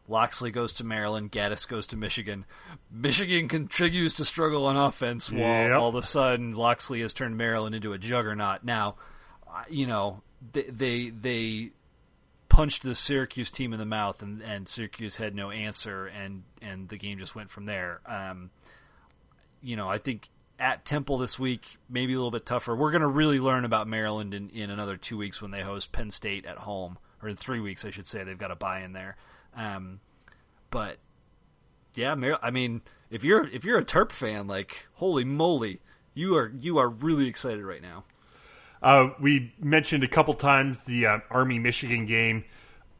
Locksley goes to Maryland, Gattis goes to Michigan. Michigan continues to struggle on offense while Yep. all of a sudden Locksley has turned Maryland into a juggernaut. Now, you know, they they, they punched the Syracuse team in the mouth, and, and Syracuse had no answer, and, and the game just went from there. Um, you know, I think at Temple this week, maybe a little bit tougher. We're going to really learn about Maryland in, in another two weeks when they host Penn State at home, or in three weeks, I should say. They've got a buy in there. Um, but yeah, Mar- I mean, if you're if you're a Terp fan, like holy moly, you are you are really excited right now. Uh, we mentioned a couple times the uh, Army Michigan game.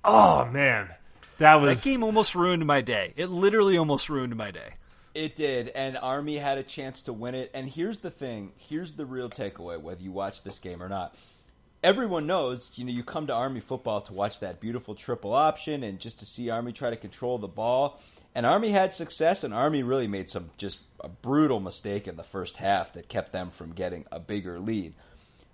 Oh man, that was That game almost ruined my day. It literally almost ruined my day. It did, and Army had a chance to win it. And here's the thing: here's the real takeaway, whether you watch this game or not. Everyone knows, you know, you come to Army football to watch that beautiful triple option and just to see Army try to control the ball. And Army had success, and Army really made some just a brutal mistake in the first half that kept them from getting a bigger lead.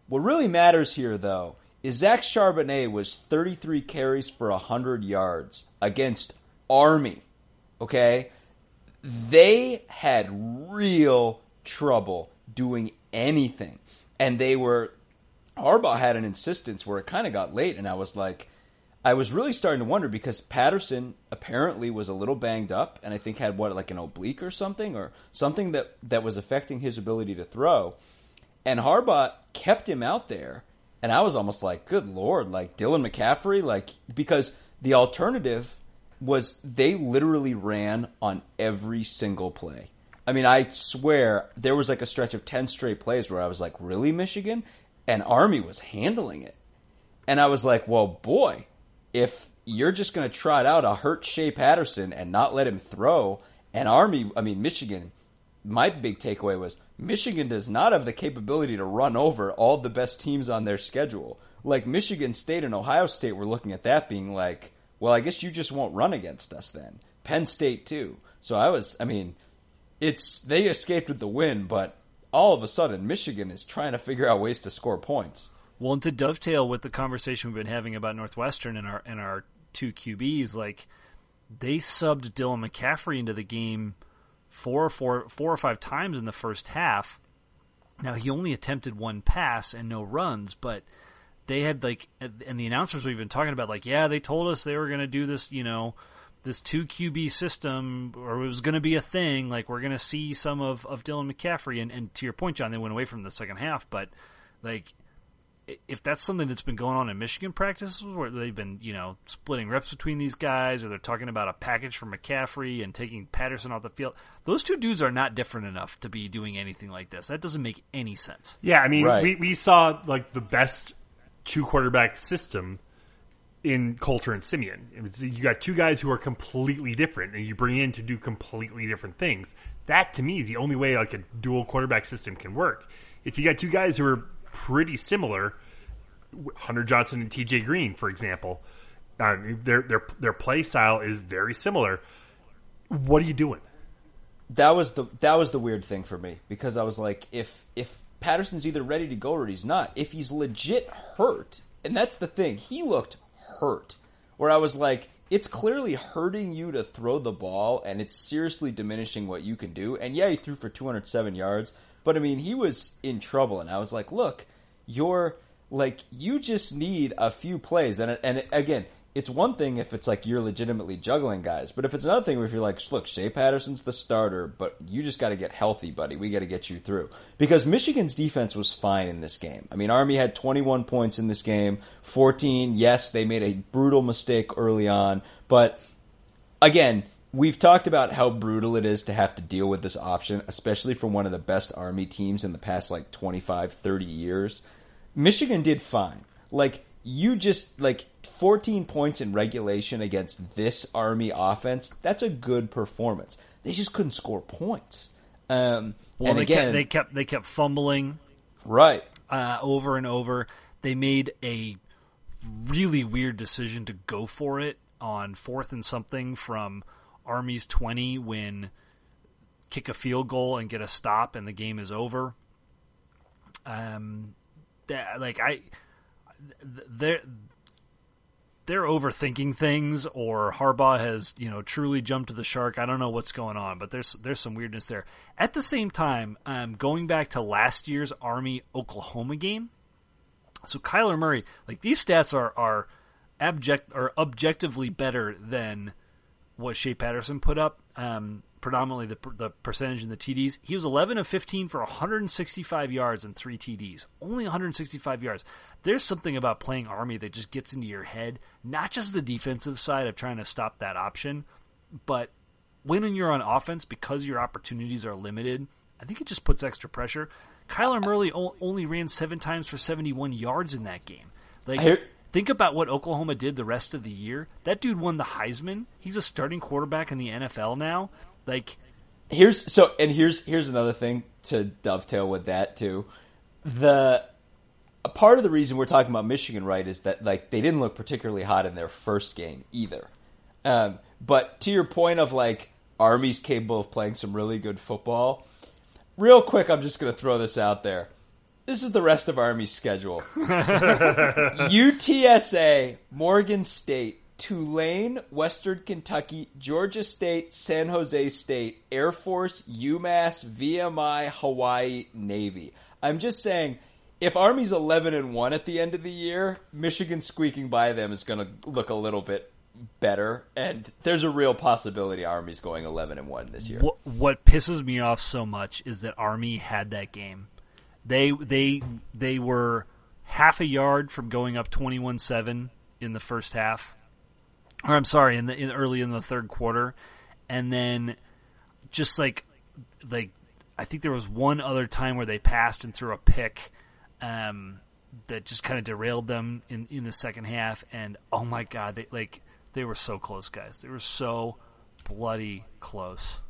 What really matters here, though, is Zach Charbonnet was 33 carries for 100 yards against Army. Okay? They had real trouble doing anything. And they were. Harbaugh had an insistence where it kind of got late, and I was like, I was really starting to wonder because Patterson apparently was a little banged up, and I think had what like an oblique or something, or something that that was affecting his ability to throw. And Harbaugh kept him out there, and I was almost like, good lord, like Dylan McCaffrey, like because the alternative was they literally ran on every single play. I mean, I swear there was like a stretch of ten straight plays where I was like, really, Michigan, and Army was handling it. And I was like, well, boy, if you're just going to trot out a hurt Shea Patterson and not let him throw, and Army, I mean, Michigan, my big takeaway was Michigan does not have the capability to run over all the best teams on their schedule. Like Michigan State and Ohio State were looking at that being like, well, I guess you just won't run against us then. Penn State too. So I was, I mean, it's they escaped with the win, but all of a sudden Michigan is trying to figure out ways to score points. Well, and to dovetail with the conversation we've been having about Northwestern and our and our two QBs, like they subbed Dylan McCaffrey into the game four or four four or five times in the first half. Now he only attempted one pass and no runs, but they had like, and the announcers were even talking about like, yeah, they told us they were going to do this, you know, this two QB system, or it was going to be a thing. Like we're going to see some of of Dylan McCaffrey, and and to your point, John, they went away from the second half, but like if that's something that's been going on in Michigan practices where they've been, you know, splitting reps between these guys or they're talking about a package for McCaffrey and taking Patterson off the field, those two dudes are not different enough to be doing anything like this. That doesn't make any sense. Yeah, I mean, Right. we, we saw like the best two quarterback system in Colter and Siemian. You got two guys who are completely different, and you bring in to do completely different things. That to me is the only way like a dual quarterback system can work. If you got two guys who are pretty similar, Hunter Johnson and T.J. Green, for example, um, their their their play style is very similar. What are you doing? that was the that was the weird thing for me because I was like, if if Patterson's either ready to go or he's not, if he's legit hurt, and that's the thing, he looked hurt. Where I was like, it's clearly hurting you to throw the ball, and it's seriously diminishing what you can do. And yeah, he threw for 207 yards, but I mean, he was in trouble, and I was like, look, you're like you just need a few plays, and and again. It's one thing if it's like you're legitimately juggling guys, but if it's another thing if you're like, look, Shea Patterson's the starter, but you just got to get healthy, buddy. We got to get you through. Because Michigan's defense was fine in this game. I mean, Army had 21 points in this game, 14. Yes, they made a brutal mistake early on, but again, we've talked about how brutal it is to have to deal with this option, especially for one of the best Army teams in the past like 25, 30 years. Michigan did fine. Like, you just, like, 14 points in regulation against this Army offense, that's a good performance. They just couldn't score points. Um, Well, and they again, kept they kept they kept fumbling right. uh, over and over. They made a really weird decision to go for it on fourth and something from Army's 20 when kick a field goal and get a stop and the game is over. Um, that, like I, they're they're overthinking things, or Harbaugh has you know truly jumped to the shark. I don't know what's going on, but there's there's some weirdness there. At the same time, um, going back to last year's Army Oklahoma game, so Kyler Murray, like these stats are are abject or objectively better than what Shea Patterson put up. Um, predominantly the the percentage in the TDs. He was 11 of 15 for 165 yards and three TDs. Only 165 yards. There's something about playing Army that just gets into your head. Not just the defensive side of trying to stop that option, but when you're on offense because your opportunities are limited. I think it just puts extra pressure. Kyler Murray only ran seven times for 71 yards in that game. Like, hear- think about what Oklahoma did the rest of the year. That dude won the Heisman. He's a starting quarterback in the NFL now. Like, here's so and here's here's another thing to dovetail with that too. The a part of the reason we're talking about michigan right is that like they didn't look particularly hot in their first game either. Um, but to your point of like army's capable of playing some really good football real quick i'm just going to throw this out there. This is the rest of army's schedule. UTSA, Morgan State, Tulane, Western Kentucky, Georgia State, San Jose State, Air Force, UMass, VMI, Hawaii, Navy. I'm just saying, if Army's 11 and 1 at the end of the year, Michigan squeaking by them is going to look a little bit better, and there's a real possibility Army's going 11 and 1 this year. what what pisses me off so much is that Army had that game. They they they were half a yard from going up 21-7 in the first half. Or I'm sorry, in the in early in the third quarter, and then just like like I think there was one other time where they passed and threw a pick um, that just kind of derailed them in in the second half. And oh my god, they like they were so close, guys. They were so bloody close.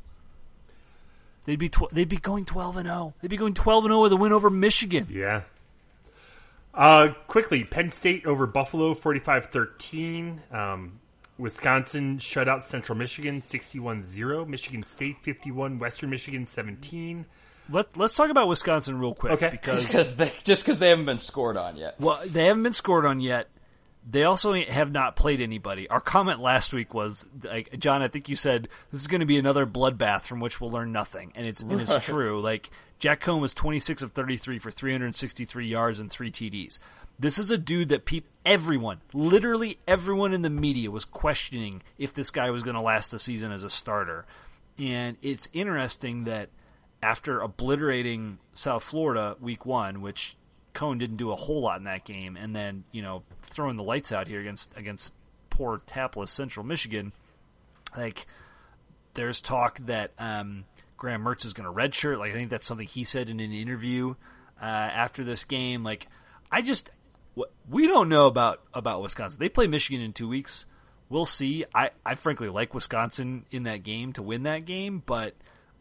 They'd be tw- they'd be going twelve and zero. They'd be going twelve and zero with a win over Michigan. Yeah. Uh, quickly, Penn State over Buffalo, 45-13. Um, Wisconsin shut out Central Michigan, 61-0. Michigan State, 51. Western Michigan, 17. Let Let's talk about Wisconsin real quick Okay. because Because just because they haven't been scored on yet. well they haven't been scored on yet. they also have not played anybody. Our comment last week was, like, John, I think you said this is going to be another bloodbath from which we'll learn nothing, and it's and it's true. Like Jack Coan was 26 of 33 for 363 yards and three TDs. This is a dude that peop- everyone, literally everyone in the media was questioning if this guy was going to last the season as a starter. And it's interesting that after obliterating South Florida week one, which Coan didn't do a whole lot in that game, and then you know throwing the lights out here against against poor tapless Central Michigan, like there's talk that um, Graham Mertz is going to redshirt. Like I think that's something he said in an interview uh, after this game. Like I just we don't know about about Wisconsin. They play Michigan in two weeks. We'll see. I, I frankly like Wisconsin in that game to win that game, but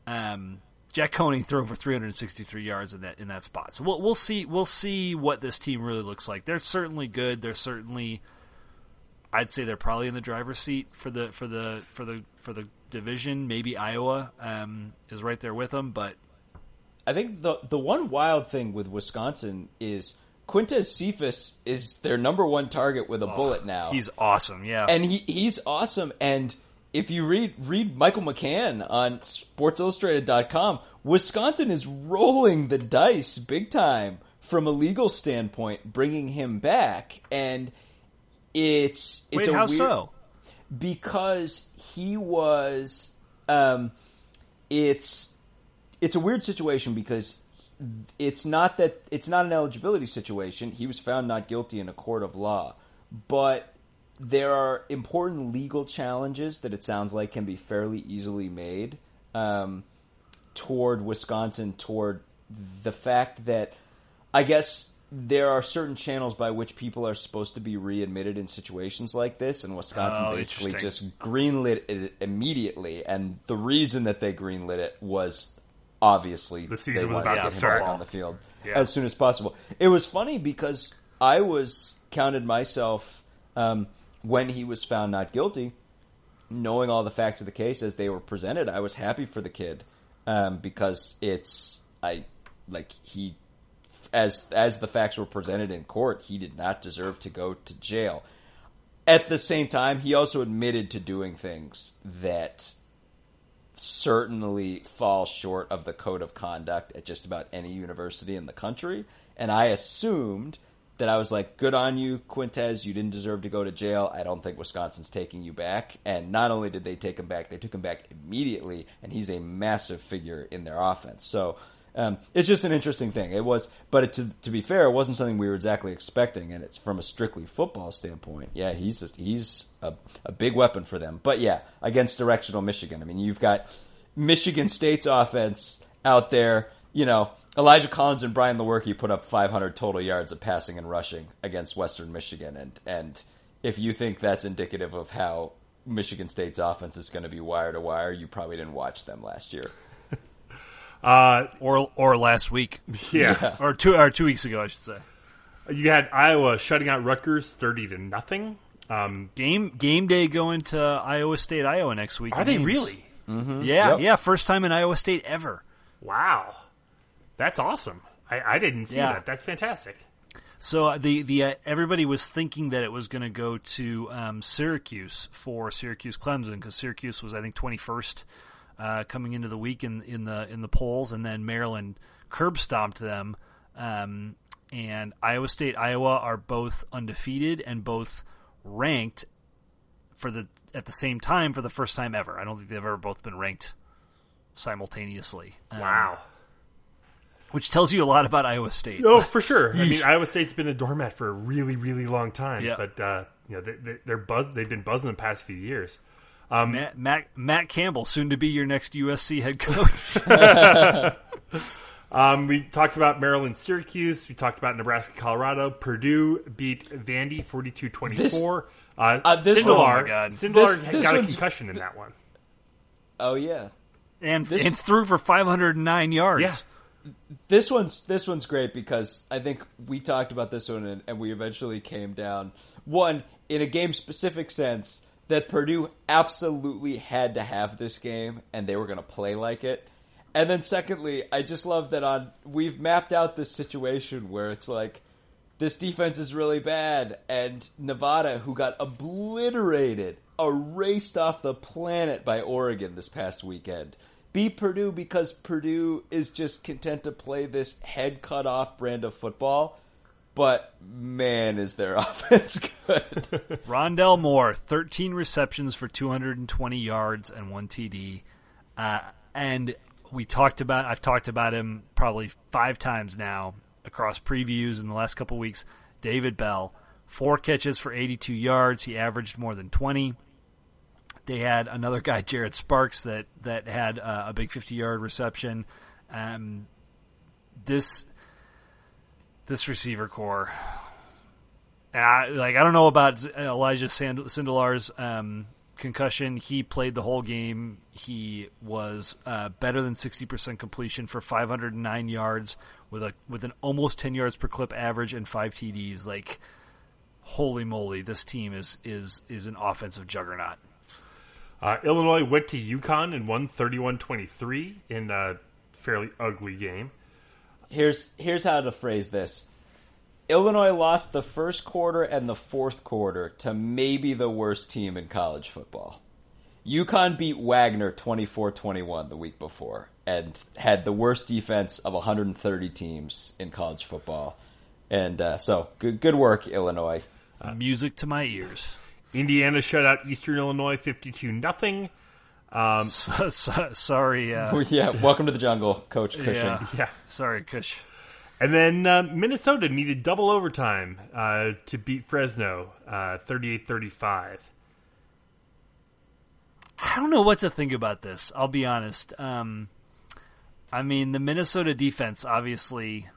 um, Jack Coney threw for 363 yards in that in that spot. So we'll we'll see we'll see what this team really looks like. They're certainly good. They're certainly I'd say they're probably in the driver's seat for the for the for the for the division. Maybe Iowa um, is right there with them, but I think the the one wild thing with Wisconsin is Quintez Cephas is their number one target with a oh, bullet now. He's awesome, yeah, and he he's awesome and if you read read Michael McCann on SportsIllustrated.com, Wisconsin is rolling the dice big time from a legal standpoint, bringing him back, and it's it's Wait, how weird, so? Because he was, um, it's it's a weird situation because it's not that it's not an eligibility situation. He was found not guilty in a court of law, but there are important legal challenges that it sounds like can be fairly easily made um, toward Wisconsin, toward the fact that I guess there are certain channels by which people are supposed to be readmitted in situations like this, and Wisconsin oh, basically just greenlit it immediately. And the reason that they greenlit it was obviously the season was about to start on the field yeah. as soon as possible. It was funny because I was counted myself. Um, when he was found not guilty, knowing all the facts of the case as they were presented, I was happy for the kid um, because it's I like he as as the facts were presented in court, he did not deserve to go to jail. At the same time, he also admitted to doing things that certainly fall short of the code of conduct at just about any university in the country. And I assumed that I was like, good on you, Quintez. You didn't deserve to go to jail. I don't think Wisconsin's taking you back. And not only did they take him back, they took him back immediately, and he's a massive figure in their offense. So um, it's just an interesting thing. It was, but it, to, to be fair, it wasn't something we were exactly expecting. And it's from a strictly football standpoint. Yeah, he's just, he's a, a big weapon for them. But yeah, against directional Michigan. I mean, you've got Michigan State's offense out there you know, Elijah Collins and Brian Lewerke put up 500 total yards of passing and rushing against Western Michigan, and and if you think that's indicative of how Michigan State's offense is going to be wire to wire, you probably didn't watch them last year. Uh, or or last week, yeah. yeah, or two or two weeks ago, I should say. You had Iowa shutting out Rutgers thirty to nothing. Um, game game day going to Iowa State, Iowa next week. Are they really? Mm-hmm. Yeah, yep. yeah. First time in Iowa State ever. Wow. That's awesome. I, I didn't see yeah. that. That's fantastic. So uh, the the uh, everybody was thinking that it was going to go to um, Syracuse for Syracuse Clemson because Syracuse was I think twenty first uh, coming into the week in in the in the polls, and then Maryland curb stomped them. Um, and Iowa State, Iowa are both undefeated and both ranked for the at the same time for the first time ever. I don't think they've ever both been ranked simultaneously. Um, wow which tells you a lot about Iowa State. Oh, for sure. I mean, Iowa State's been a doormat for a really, really long time. Yeah. But uh, you know, they, they're buzz. They've been buzzing the past few years. Um, Matt, Matt, Matt Campbell, soon to be your next USC head coach. um, we talked about Maryland, Syracuse. We talked about Nebraska, Colorado. Purdue beat Vandy 42-24. uh, uh, this Sindelar, oh Sindelar this, this got a concussion in that one. Oh yeah, and this, and threw for 509 yards. Yeah this one's this one's great because I think we talked about this one and, and we eventually came down one in a game specific sense that Purdue absolutely had to have this game and they were going to play like it. And then secondly, I just love that on we've mapped out this situation where it's like this defense is really bad. And Nevada, who got obliterated, erased off the planet by Oregon this past weekend, beat Purdue because Purdue is just content to play this head cut off brand of football. But man, is their offense good. Rondale Moore, 13 receptions for 220 yards and one TD. Uh, and we talked about, I've talked about him probably five times now across previews in the last couple weeks. David Bell, four catches for 82 yards. He averaged more than 20. They had another guy, Jared Sparks, that that had uh, a big 50 yard reception. Um, this this receiver core, And I, like I don't know about Elijah Sand- Sindelar's um, concussion. He played the whole game. He was uh, better than 60% completion for 509 yards with a with an almost 10 yards per clip average and five TDs. Like, holy moly, this team is is is an offensive juggernaut. Uh, Illinois went to UConn and won 31-23 in a fairly ugly game. Here's here's how to phrase this. Illinois lost the first quarter and the fourth quarter to maybe the worst team in college football. UConn beat Wagner 24-21 the week before and had the worst defense of 130 teams in college football. And uh, so good good work Illinois. Uh, Music to my ears. Indiana shut out Eastern Illinois 52 nothing. Um, so, so, sorry. Uh, yeah, welcome to the jungle, Coach Cushing. Yeah, yeah. sorry, Cush. And then uh, Minnesota needed double overtime uh, to beat Fresno, uh, 38-35. I don't know what to think about this. I'll be honest. Um, I mean, the Minnesota defense obviously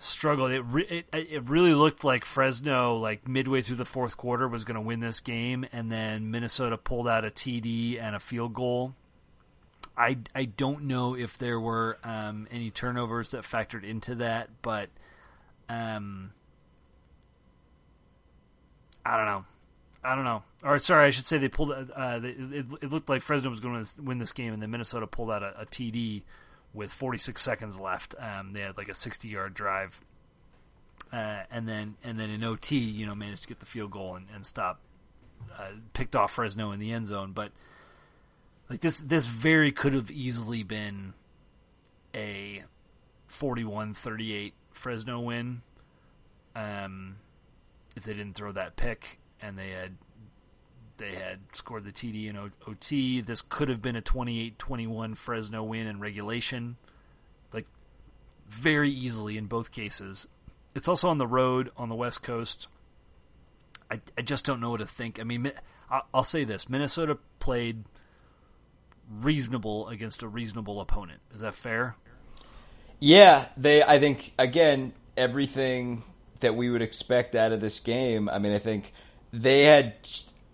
struggled. It, re- it it really looked like Fresno, like midway through the fourth quarter, was going to win this game, and then Minnesota pulled out a TD and a field goal. I, I don't know if there were um, any turnovers that factored into that, but um, I don't know. I don't know. Or sorry, I should say they pulled. Uh, they, it, it, looked like Fresno was going to win this game, and then Minnesota pulled out a, a TD with 46 seconds left. Um, they had like a 60 yard drive, uh, and then and then in OT, you know, managed to get the field goal and, and stop, uh, picked off Fresno in the end zone. But like this, this very could have easily been a 41-38 Fresno win, um, if they didn't throw that pick and they had they had scored the TD in OT. This could have been a 28-21 Fresno win in regulation. Like very easily in both cases. It's also on the road on the West Coast. I, I just don't know what to think. I mean, I'll say this: Minnesota played reasonable against a reasonable opponent. Is that fair? Yeah, they. I think again everything that we would expect out of this game. I mean, I think they had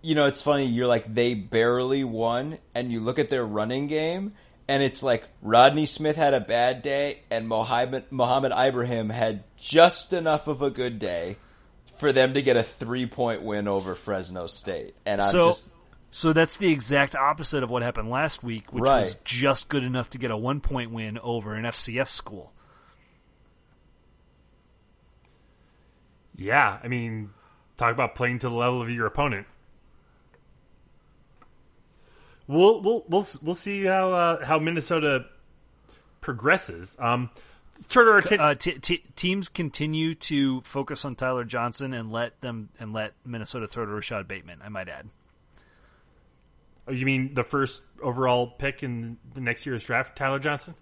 you know, it's funny. You're like they barely won, and you look at their running game, and it's like Rodney Smith had a bad day, and Mohammed Mohammed Ibrahim had just enough of a good day for them to get a three point win over Fresno State. And I'm so, just so that's the exact opposite of what happened last week, which Right. was just good enough to get a one point win over an FCS school. Yeah, I mean, talk about playing to the level of your opponent. We'll we'll we'll we'll see how uh, how Minnesota progresses. Um, let's turn our attention. Uh, t- t- teams continue to focus on Tyler Johnson and let them and let Minnesota throw to Rashod Bateman. I might add. oh, you mean the first overall pick in the next year's draft, Tyler Johnson?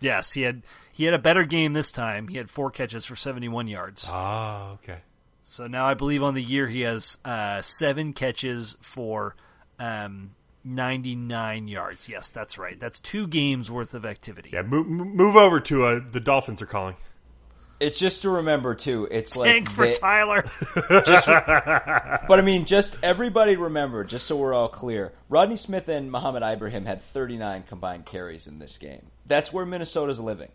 Yes, he had he had a better game this time. He had four catches for seventy one yards. Oh, okay. So now I believe on the year he has uh, seven catches for um, 99 yards. Yes, that's right. That's two games worth of activity. Yeah, move, move over to uh, the Dolphins are calling. it's just to remember too. It's like Thank for they- Tyler. But I mean, just everybody remember, just so we're all clear, Rodney Smith and Muhammad Ibrahim had 39 combined carries in this game. That's where Minnesota's living.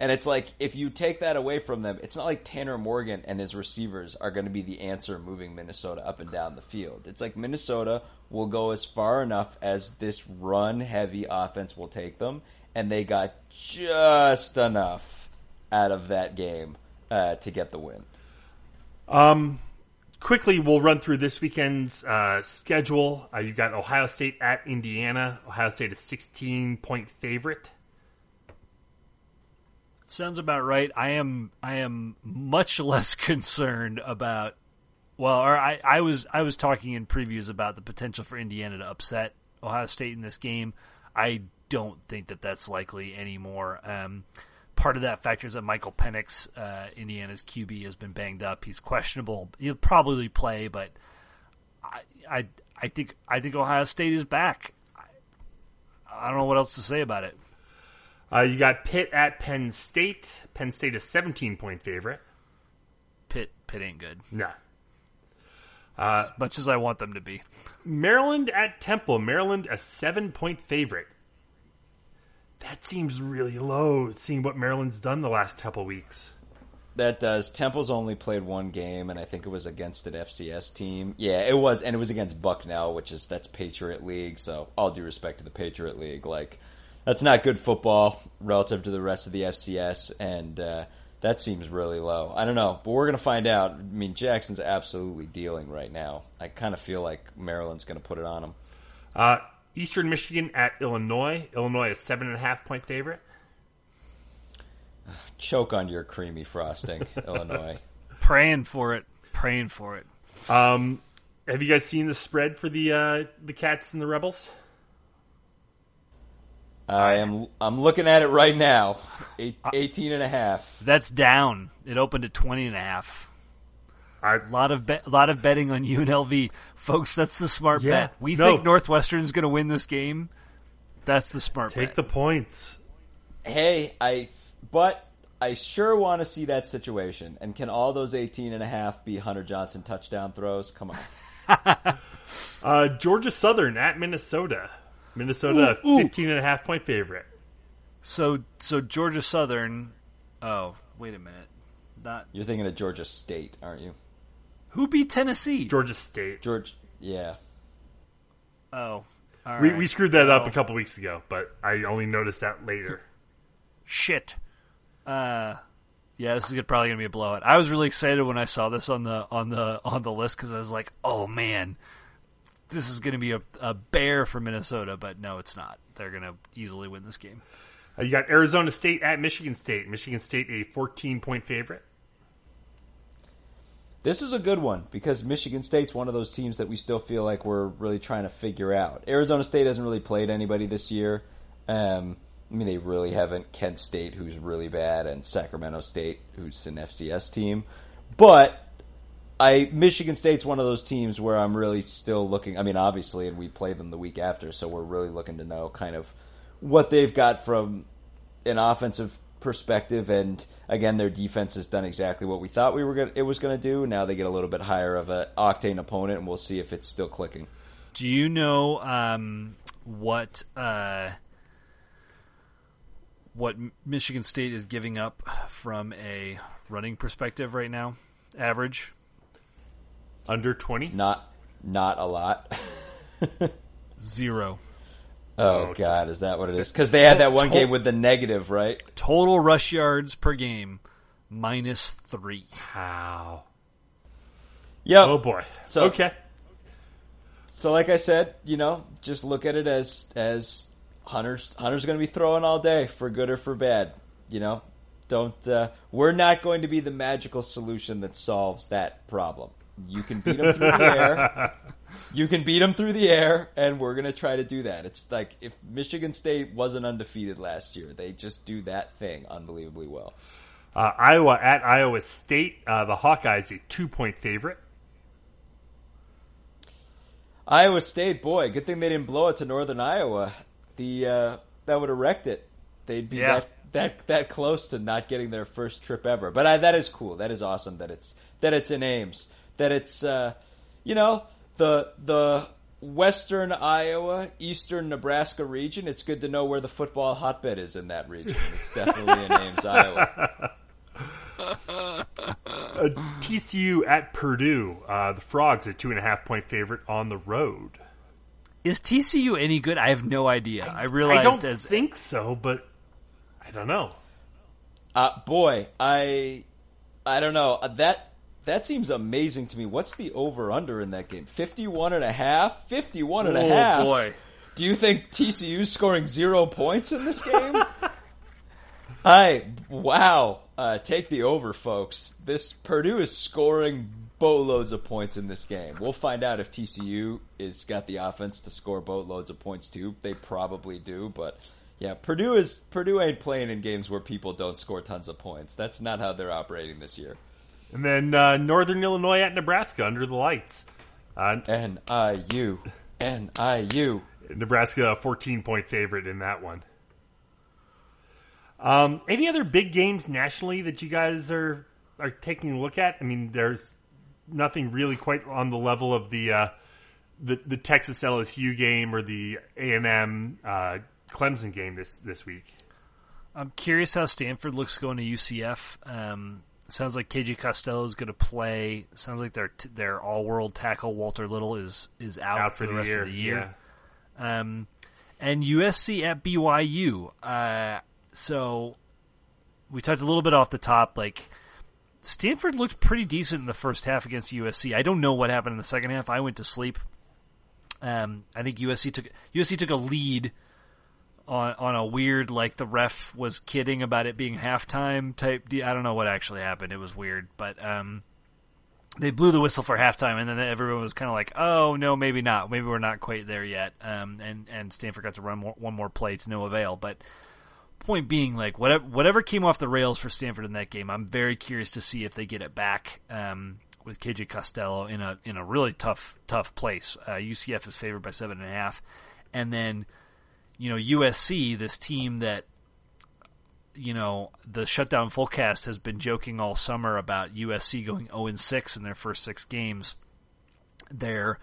And it's like, if you take that away from them, it's not like Tanner Morgan and his receivers are going to be the answer moving Minnesota up and down the field. It's like Minnesota will go as far enough as this run heavy offense will take them, and they got just enough out of that game uh, to get the win. Um, quickly, we'll run through this weekend's uh, schedule. Uh, you've got Ohio State at Indiana. Ohio State is 16 point favorite. Sounds about right. I am I am much less concerned about well, or I, I was I was talking in previews about the potential for Indiana to upset Ohio State in this game. I don't think that that's likely anymore. Um, part of that factor is that Michael Penix, uh, Indiana's QB, has been banged up. He's questionable. He'll probably play, but I I, I think I think Ohio State is back. I, I don't know what else to say about it. Uh, you got Pitt at Penn State. Penn State is 17 point favorite. Pitt Pitt ain't good. No. as much as I want them to be. Maryland at Temple. Maryland a seven point favorite. That seems really low, seeing what Maryland's done the last couple weeks. That does. Temple's only played one game, and I think it was against an FCS team. Yeah, it was, and it was against Bucknell, which is that's Patriot League. So all due respect to the Patriot League, like that's not good football relative to the rest of the FCS, and uh, that seems really low. I don't know, but we're gonna find out. I mean, Jackson's absolutely dealing right now. I kind of feel like Maryland's gonna put it on them. Uh, Eastern Michigan at Illinois. Illinois is seven and a half point favorite. Choke on your creamy frosting, Illinois. Praying for it. Praying for it. Um, have you guys seen the spread for the uh, the Cats and the Rebels? I am. I'm looking at it right now. Eight, 18 and a half. That's down. It opened at 20 and a half. I, A lot of be- a lot of betting on UNLV, folks. That's the smart Yeah, bet. We no. think Northwestern's going to win this game. That's the smart bet. take bet. the points. Hey, I. But I sure want to see that situation. And can all those 18 and a half be Hunter Johnson touchdown throws? Come on. Uh, Georgia Southern at Minnesota. Minnesota, Ooh, ooh. 15 and a half point favorite. so so Georgia Southern. Oh wait a minute, not You're thinking of Georgia State, aren't you? who beat Tennessee? Georgia State. George. Yeah. Oh, all We, we screwed that up a couple weeks ago, but I only noticed that later. Shit. Uh, yeah, this is probably gonna be a blowout. I was really excited when I saw this on the on the on the list because I was like, oh man, this is gonna be a, a bear for Minnesota. But no, it's not. They're gonna easily win this game. Uh, you got Arizona State at Michigan State. Michigan State a 14 point favorite. This is a good one because Michigan State's one of those teams that we still feel like we're really trying to figure out. Arizona State hasn't really played anybody this year. Um, I mean, they really haven't. Kent State, who's really bad, and Sacramento State, who's an FCS team. But I Michigan State's one of those teams where I'm really still looking. I mean, obviously, and we play them the week after, so we're really looking to know kind of what they've got from an offensive perspective. And again, their defense has done exactly what we thought we were gonna, it was going to do. Now they get a little bit higher of an octane opponent, and we'll see if it's still clicking. Do you know um, what uh, what Michigan State is giving up from a running perspective right now? Average. Under 20. Not not a lot. Zero. Oh Oh, God, is that what it is? Because they had that one to- game with the negative, right? Total rush yards per game minus three. Wow. Yep. Oh boy. So- okay. So, like I said, you know, just look at it as as Hunter's Hunter's going to be throwing all day for good or for bad. You know, don't uh, we're not going to be the magical solution that solves that problem. You can beat them through the air. You can beat them through the air, and we're going to try to do that. It's like if Michigan State wasn't undefeated last year, they just do that thing unbelievably well. Uh, Iowa at Iowa State. Uh, the Hawkeyes a two point favorite. Iowa State, boy, good thing they didn't blow it to Northern Iowa. The uh, that would have wrecked it. They'd be Yeah. that, that that close to not getting their first trip ever. But I, that is cool. That is awesome. That it's that it's in Ames. That it's uh, you know the the Western Iowa, Eastern Nebraska region. It's good to know where the football hotbed is in that region. It's definitely in Ames, Iowa. Uh, TCU at Purdue. Uh, the Frogs a two and a half point favorite on the road. Is TCU any good? I have no idea. I, I realized don't as think so, but I don't know. Uh, boy, I I don't know. Uh, That that seems amazing to me. What's the over under in that game? 51 and a half? 51 and a Oh, half. boy. Do you think TCU's scoring 0 points in this game? I wow. Uh, take the over, folks. This Purdue is scoring boatloads of points in this game. We'll find out if TCU is got the offense to score boatloads of points too. They probably do, but yeah, Purdue is Purdue ain't playing in games where people don't score tons of points. That's not how they're operating this year. And then uh, Northern Illinois at Nebraska under the lights. Uh, N I U N I U. Nebraska a 14 point favorite in that one. Um, any other big games nationally that you guys are are taking a look at? I mean, there's nothing really quite on the level of the uh, the, the Texas LSU game or the A and M uh, Clemson game this this week. I'm curious how Stanford looks going to UCF. Um, sounds like KJ Costello is going to play. Sounds like their their all world tackle Walker Little is is out, Out for the, the rest year, of the year. Um, and USC at BYU. Uh, so we talked a little bit off the top. Like Stanford looked pretty decent in the first half against USC. I don't know what happened in the second half. I went to sleep. Um, I think USC took USC took a lead on on a weird like the ref was kidding about it being halftime type. I don't know what actually happened. It was weird, but um, they blew the whistle for halftime, and then everyone was kind of like, "Oh no, maybe not. Maybe we're not quite there yet." Um, and and Stanford got to run more, one more play to no avail. But point being, like whatever whatever came off the rails for Stanford in that game, I'm very curious to see if they get it back. Um, with KJ Costello in a in a really tough tough place. Uh, UCF is favored by seven and a half, and then you know USC, this team that you know the shutdown fullcast has been joking all summer about USC going 0 and 6 in their first six games. They're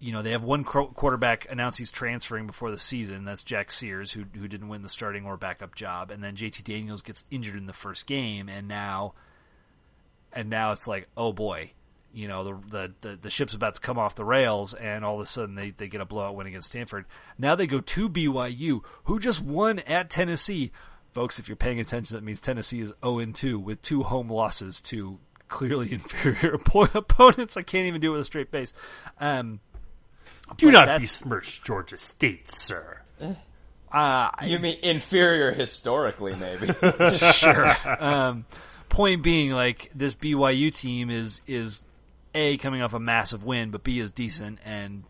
you know they have one quarterback announced he's transferring before the season. That's Jack Sears, who who didn't win the starting or backup job, and then JT Daniels gets injured in the first game, and now and now it's like oh boy. You know the, the the the ship's about to come off the rails, and all of a sudden they, they get a blowout win against Stanford. Now they go to BYU, who just won at Tennessee. Folks, if you're paying attention, that means Tennessee is 0 2 with two home losses to clearly inferior oppo- opponents. I can't even do it with a straight face. Um, Do not that's- besmirch Georgia State, sir. uh, You mean inferior historically, maybe? sure. Um, point being, like this BYU team is is a coming off a massive win, but B is decent, and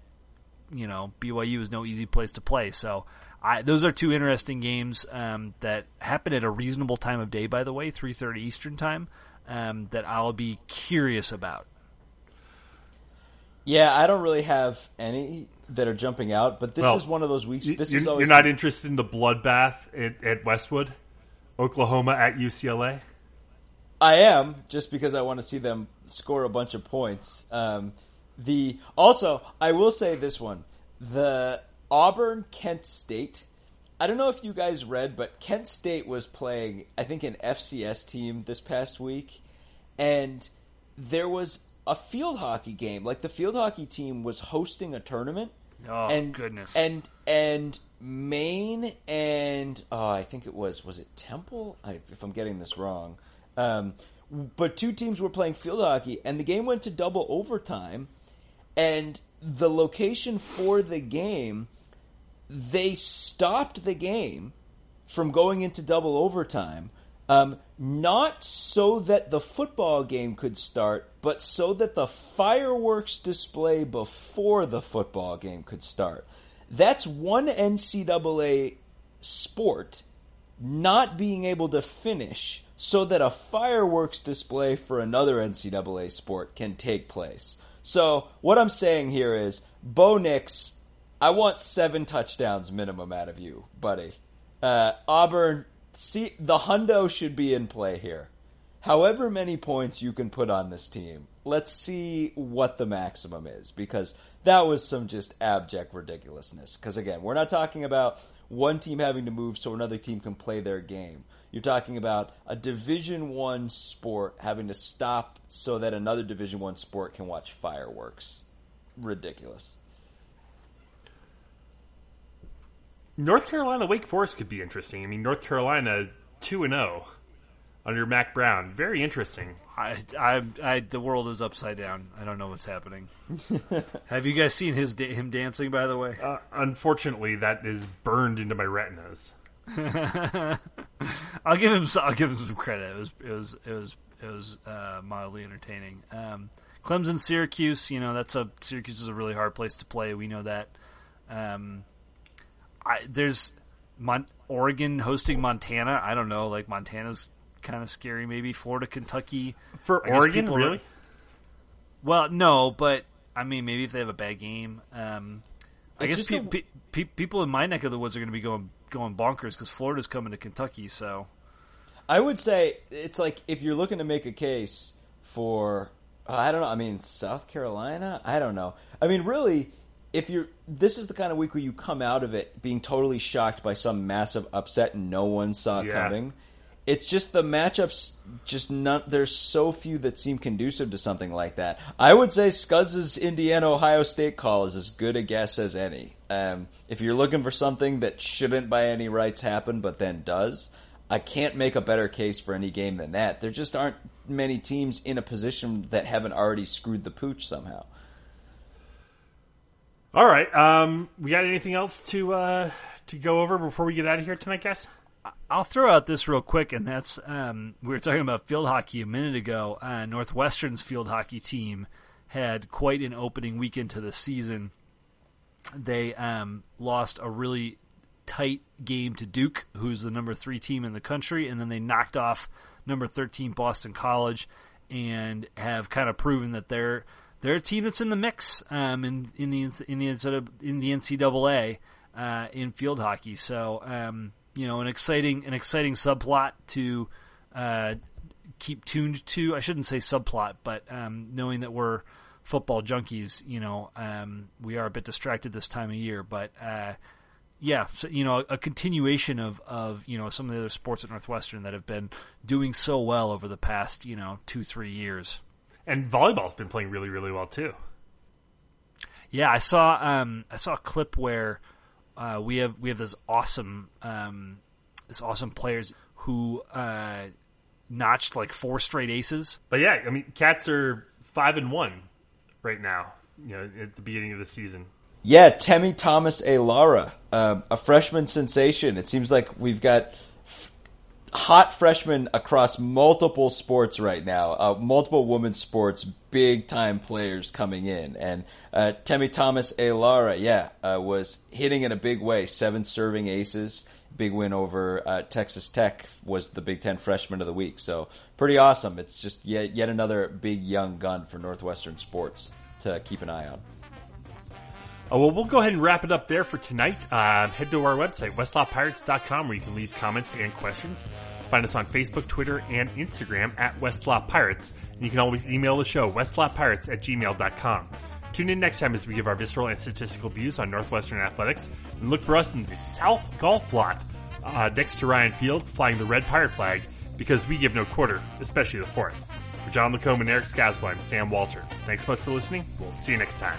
you know BYU is no easy place to play. So, I those are two interesting games um, that happen at a reasonable time of day. By the way, three thirty Eastern time. Um, that I'll be curious about. yeah, I don't really have any that are jumping out, but this Well, is one of those weeks. This you're, is always you're not interested in the bloodbath at, at Westwood, Oklahoma at UCLA. I am just because I want to see them score a bunch of points. Um, the also, I will say this one: the Auburn Kent State. I don't know if you guys read, but Kent State was playing, I think, an FCS team this past week, and there was a field hockey game. Like the field hockey team was hosting a tournament. Oh and goodness! and and Maine and oh, I think it was was it Temple? I, if I'm getting this wrong, um, but two teams were playing field hockey, and the game went to double overtime. And the location for the game, they stopped the game from going into double overtime. Um, not so that the football game could start, but so that the fireworks display before the football game could start. That's one NCAA sport not being able to finish so that a fireworks display for another NCAA sport can take place. So, what I'm saying here is, Bo Nix, I want seven touchdowns minimum out of you, buddy. Uh, Auburn, see, the hundo should be in play here. However many points you can put on this team, let's see what the maximum is because that was some just abject ridiculousness. Because again, we're not talking about one team having to move so another team can play their game. You're talking about a Division One sport having to stop so that another Division One sport can watch fireworks. Ridiculous. North Carolina Wake Forest could be interesting. I mean, North Carolina two and zero. Under Mack Brown. Very interesting. I, I, I, the world is upside down. I don't know what's happening. Have you guys seen his him dancing? By the way, uh, unfortunately, that is burned into my retinas. I'll give him. I'll give him some credit. It was. It was. It was. It was uh, mildly entertaining. Um, Clemson, Syracuse. You know, that's a Syracuse is a really hard place to play. We know that. Um, I, there's Mon- Oregon hosting Montana. I don't know. Like Montana's kind of scary. Maybe Florida, Kentucky for Oregon. Really? Are, well, no, but I mean, maybe if they have a bad game. Um, I guess pe- a... pe- pe- people in my neck of the woods are going to be going going bonkers because Florida's coming to Kentucky. So, I would say it's like if you're looking to make a case for I don't know. I mean, South Carolina. I don't know. I mean, really, if you're this is the kind of week where you come out of it being totally shocked by some massive upset no one saw yeah. coming. It's just the matchups. Just not. There's so few that seem conducive to something like that. I would say Scuzz's Indiana Ohio State call is as good a guess as any. Um, if you're looking for something that shouldn't by any rights happen, but then does, I can't make a better case for any game than that. There just aren't many teams in a position that haven't already screwed the pooch somehow. All right. Um, we got anything else to uh, to go over before we get out of here tonight, guys? I'll throw out this real quick, and that's um, we were talking about field hockey a minute ago. Uh, Northwestern's field hockey team had quite an opening weekend to the season. They um, lost a really tight game to Duke, who's the number three team in the country, and then they knocked off number thirteen Boston College, and have kind of proven that they're they're a team that's in the mix um, in in the in the in the NCAA uh, in field hockey. So um, you know, an exciting an exciting subplot to uh, keep tuned to. I shouldn't say subplot, but um, knowing that we're football junkies, you know, um, we are a bit distracted this time of year. But uh, yeah, so, you know, a continuation of of you know some of the other sports at Northwestern that have been doing so well over the past you know two three years. And volleyball's been playing really really well too. Yeah, I saw um, I saw a clip where uh, we have we have this awesome um, this awesome players who uh, notched like four straight aces. But yeah, I mean, Cats are five and one right now. You know, at the beginning of the season. Yeah, Temi Thomas Ailara, uh, a freshman sensation. It seems like we've got hot freshmen across multiple sports right now, uh, multiple women's sports, big time players coming in. And uh, Temi Thomas Ailara, yeah, uh, was hitting in a big way, seven serving aces. Big win over uh, Texas Tech was the Big Ten freshman of the week. So pretty awesome. It's just yet, yet another big young gun for Northwestern sports to keep an eye on. Oh, well, we'll go ahead and wrap it up there for tonight. Uh, head to our website, westlotpirates.com, where you can leave comments and questions. Find us on Facebook, Twitter, and Instagram at West Lot Pirates. And you can always email the show, westlotpirates at gmail.com. Tune in next time as we give our visceral and statistical views on Northwestern athletics. And look for us in the South Golf Lot uh, next to Ryan Field, flying the red pirate flag, because we give no quarter, especially the fourth. For John Lacombe and Eric Skazwa, I'm Sam Walter. Thanks much for listening. We'll see you next time.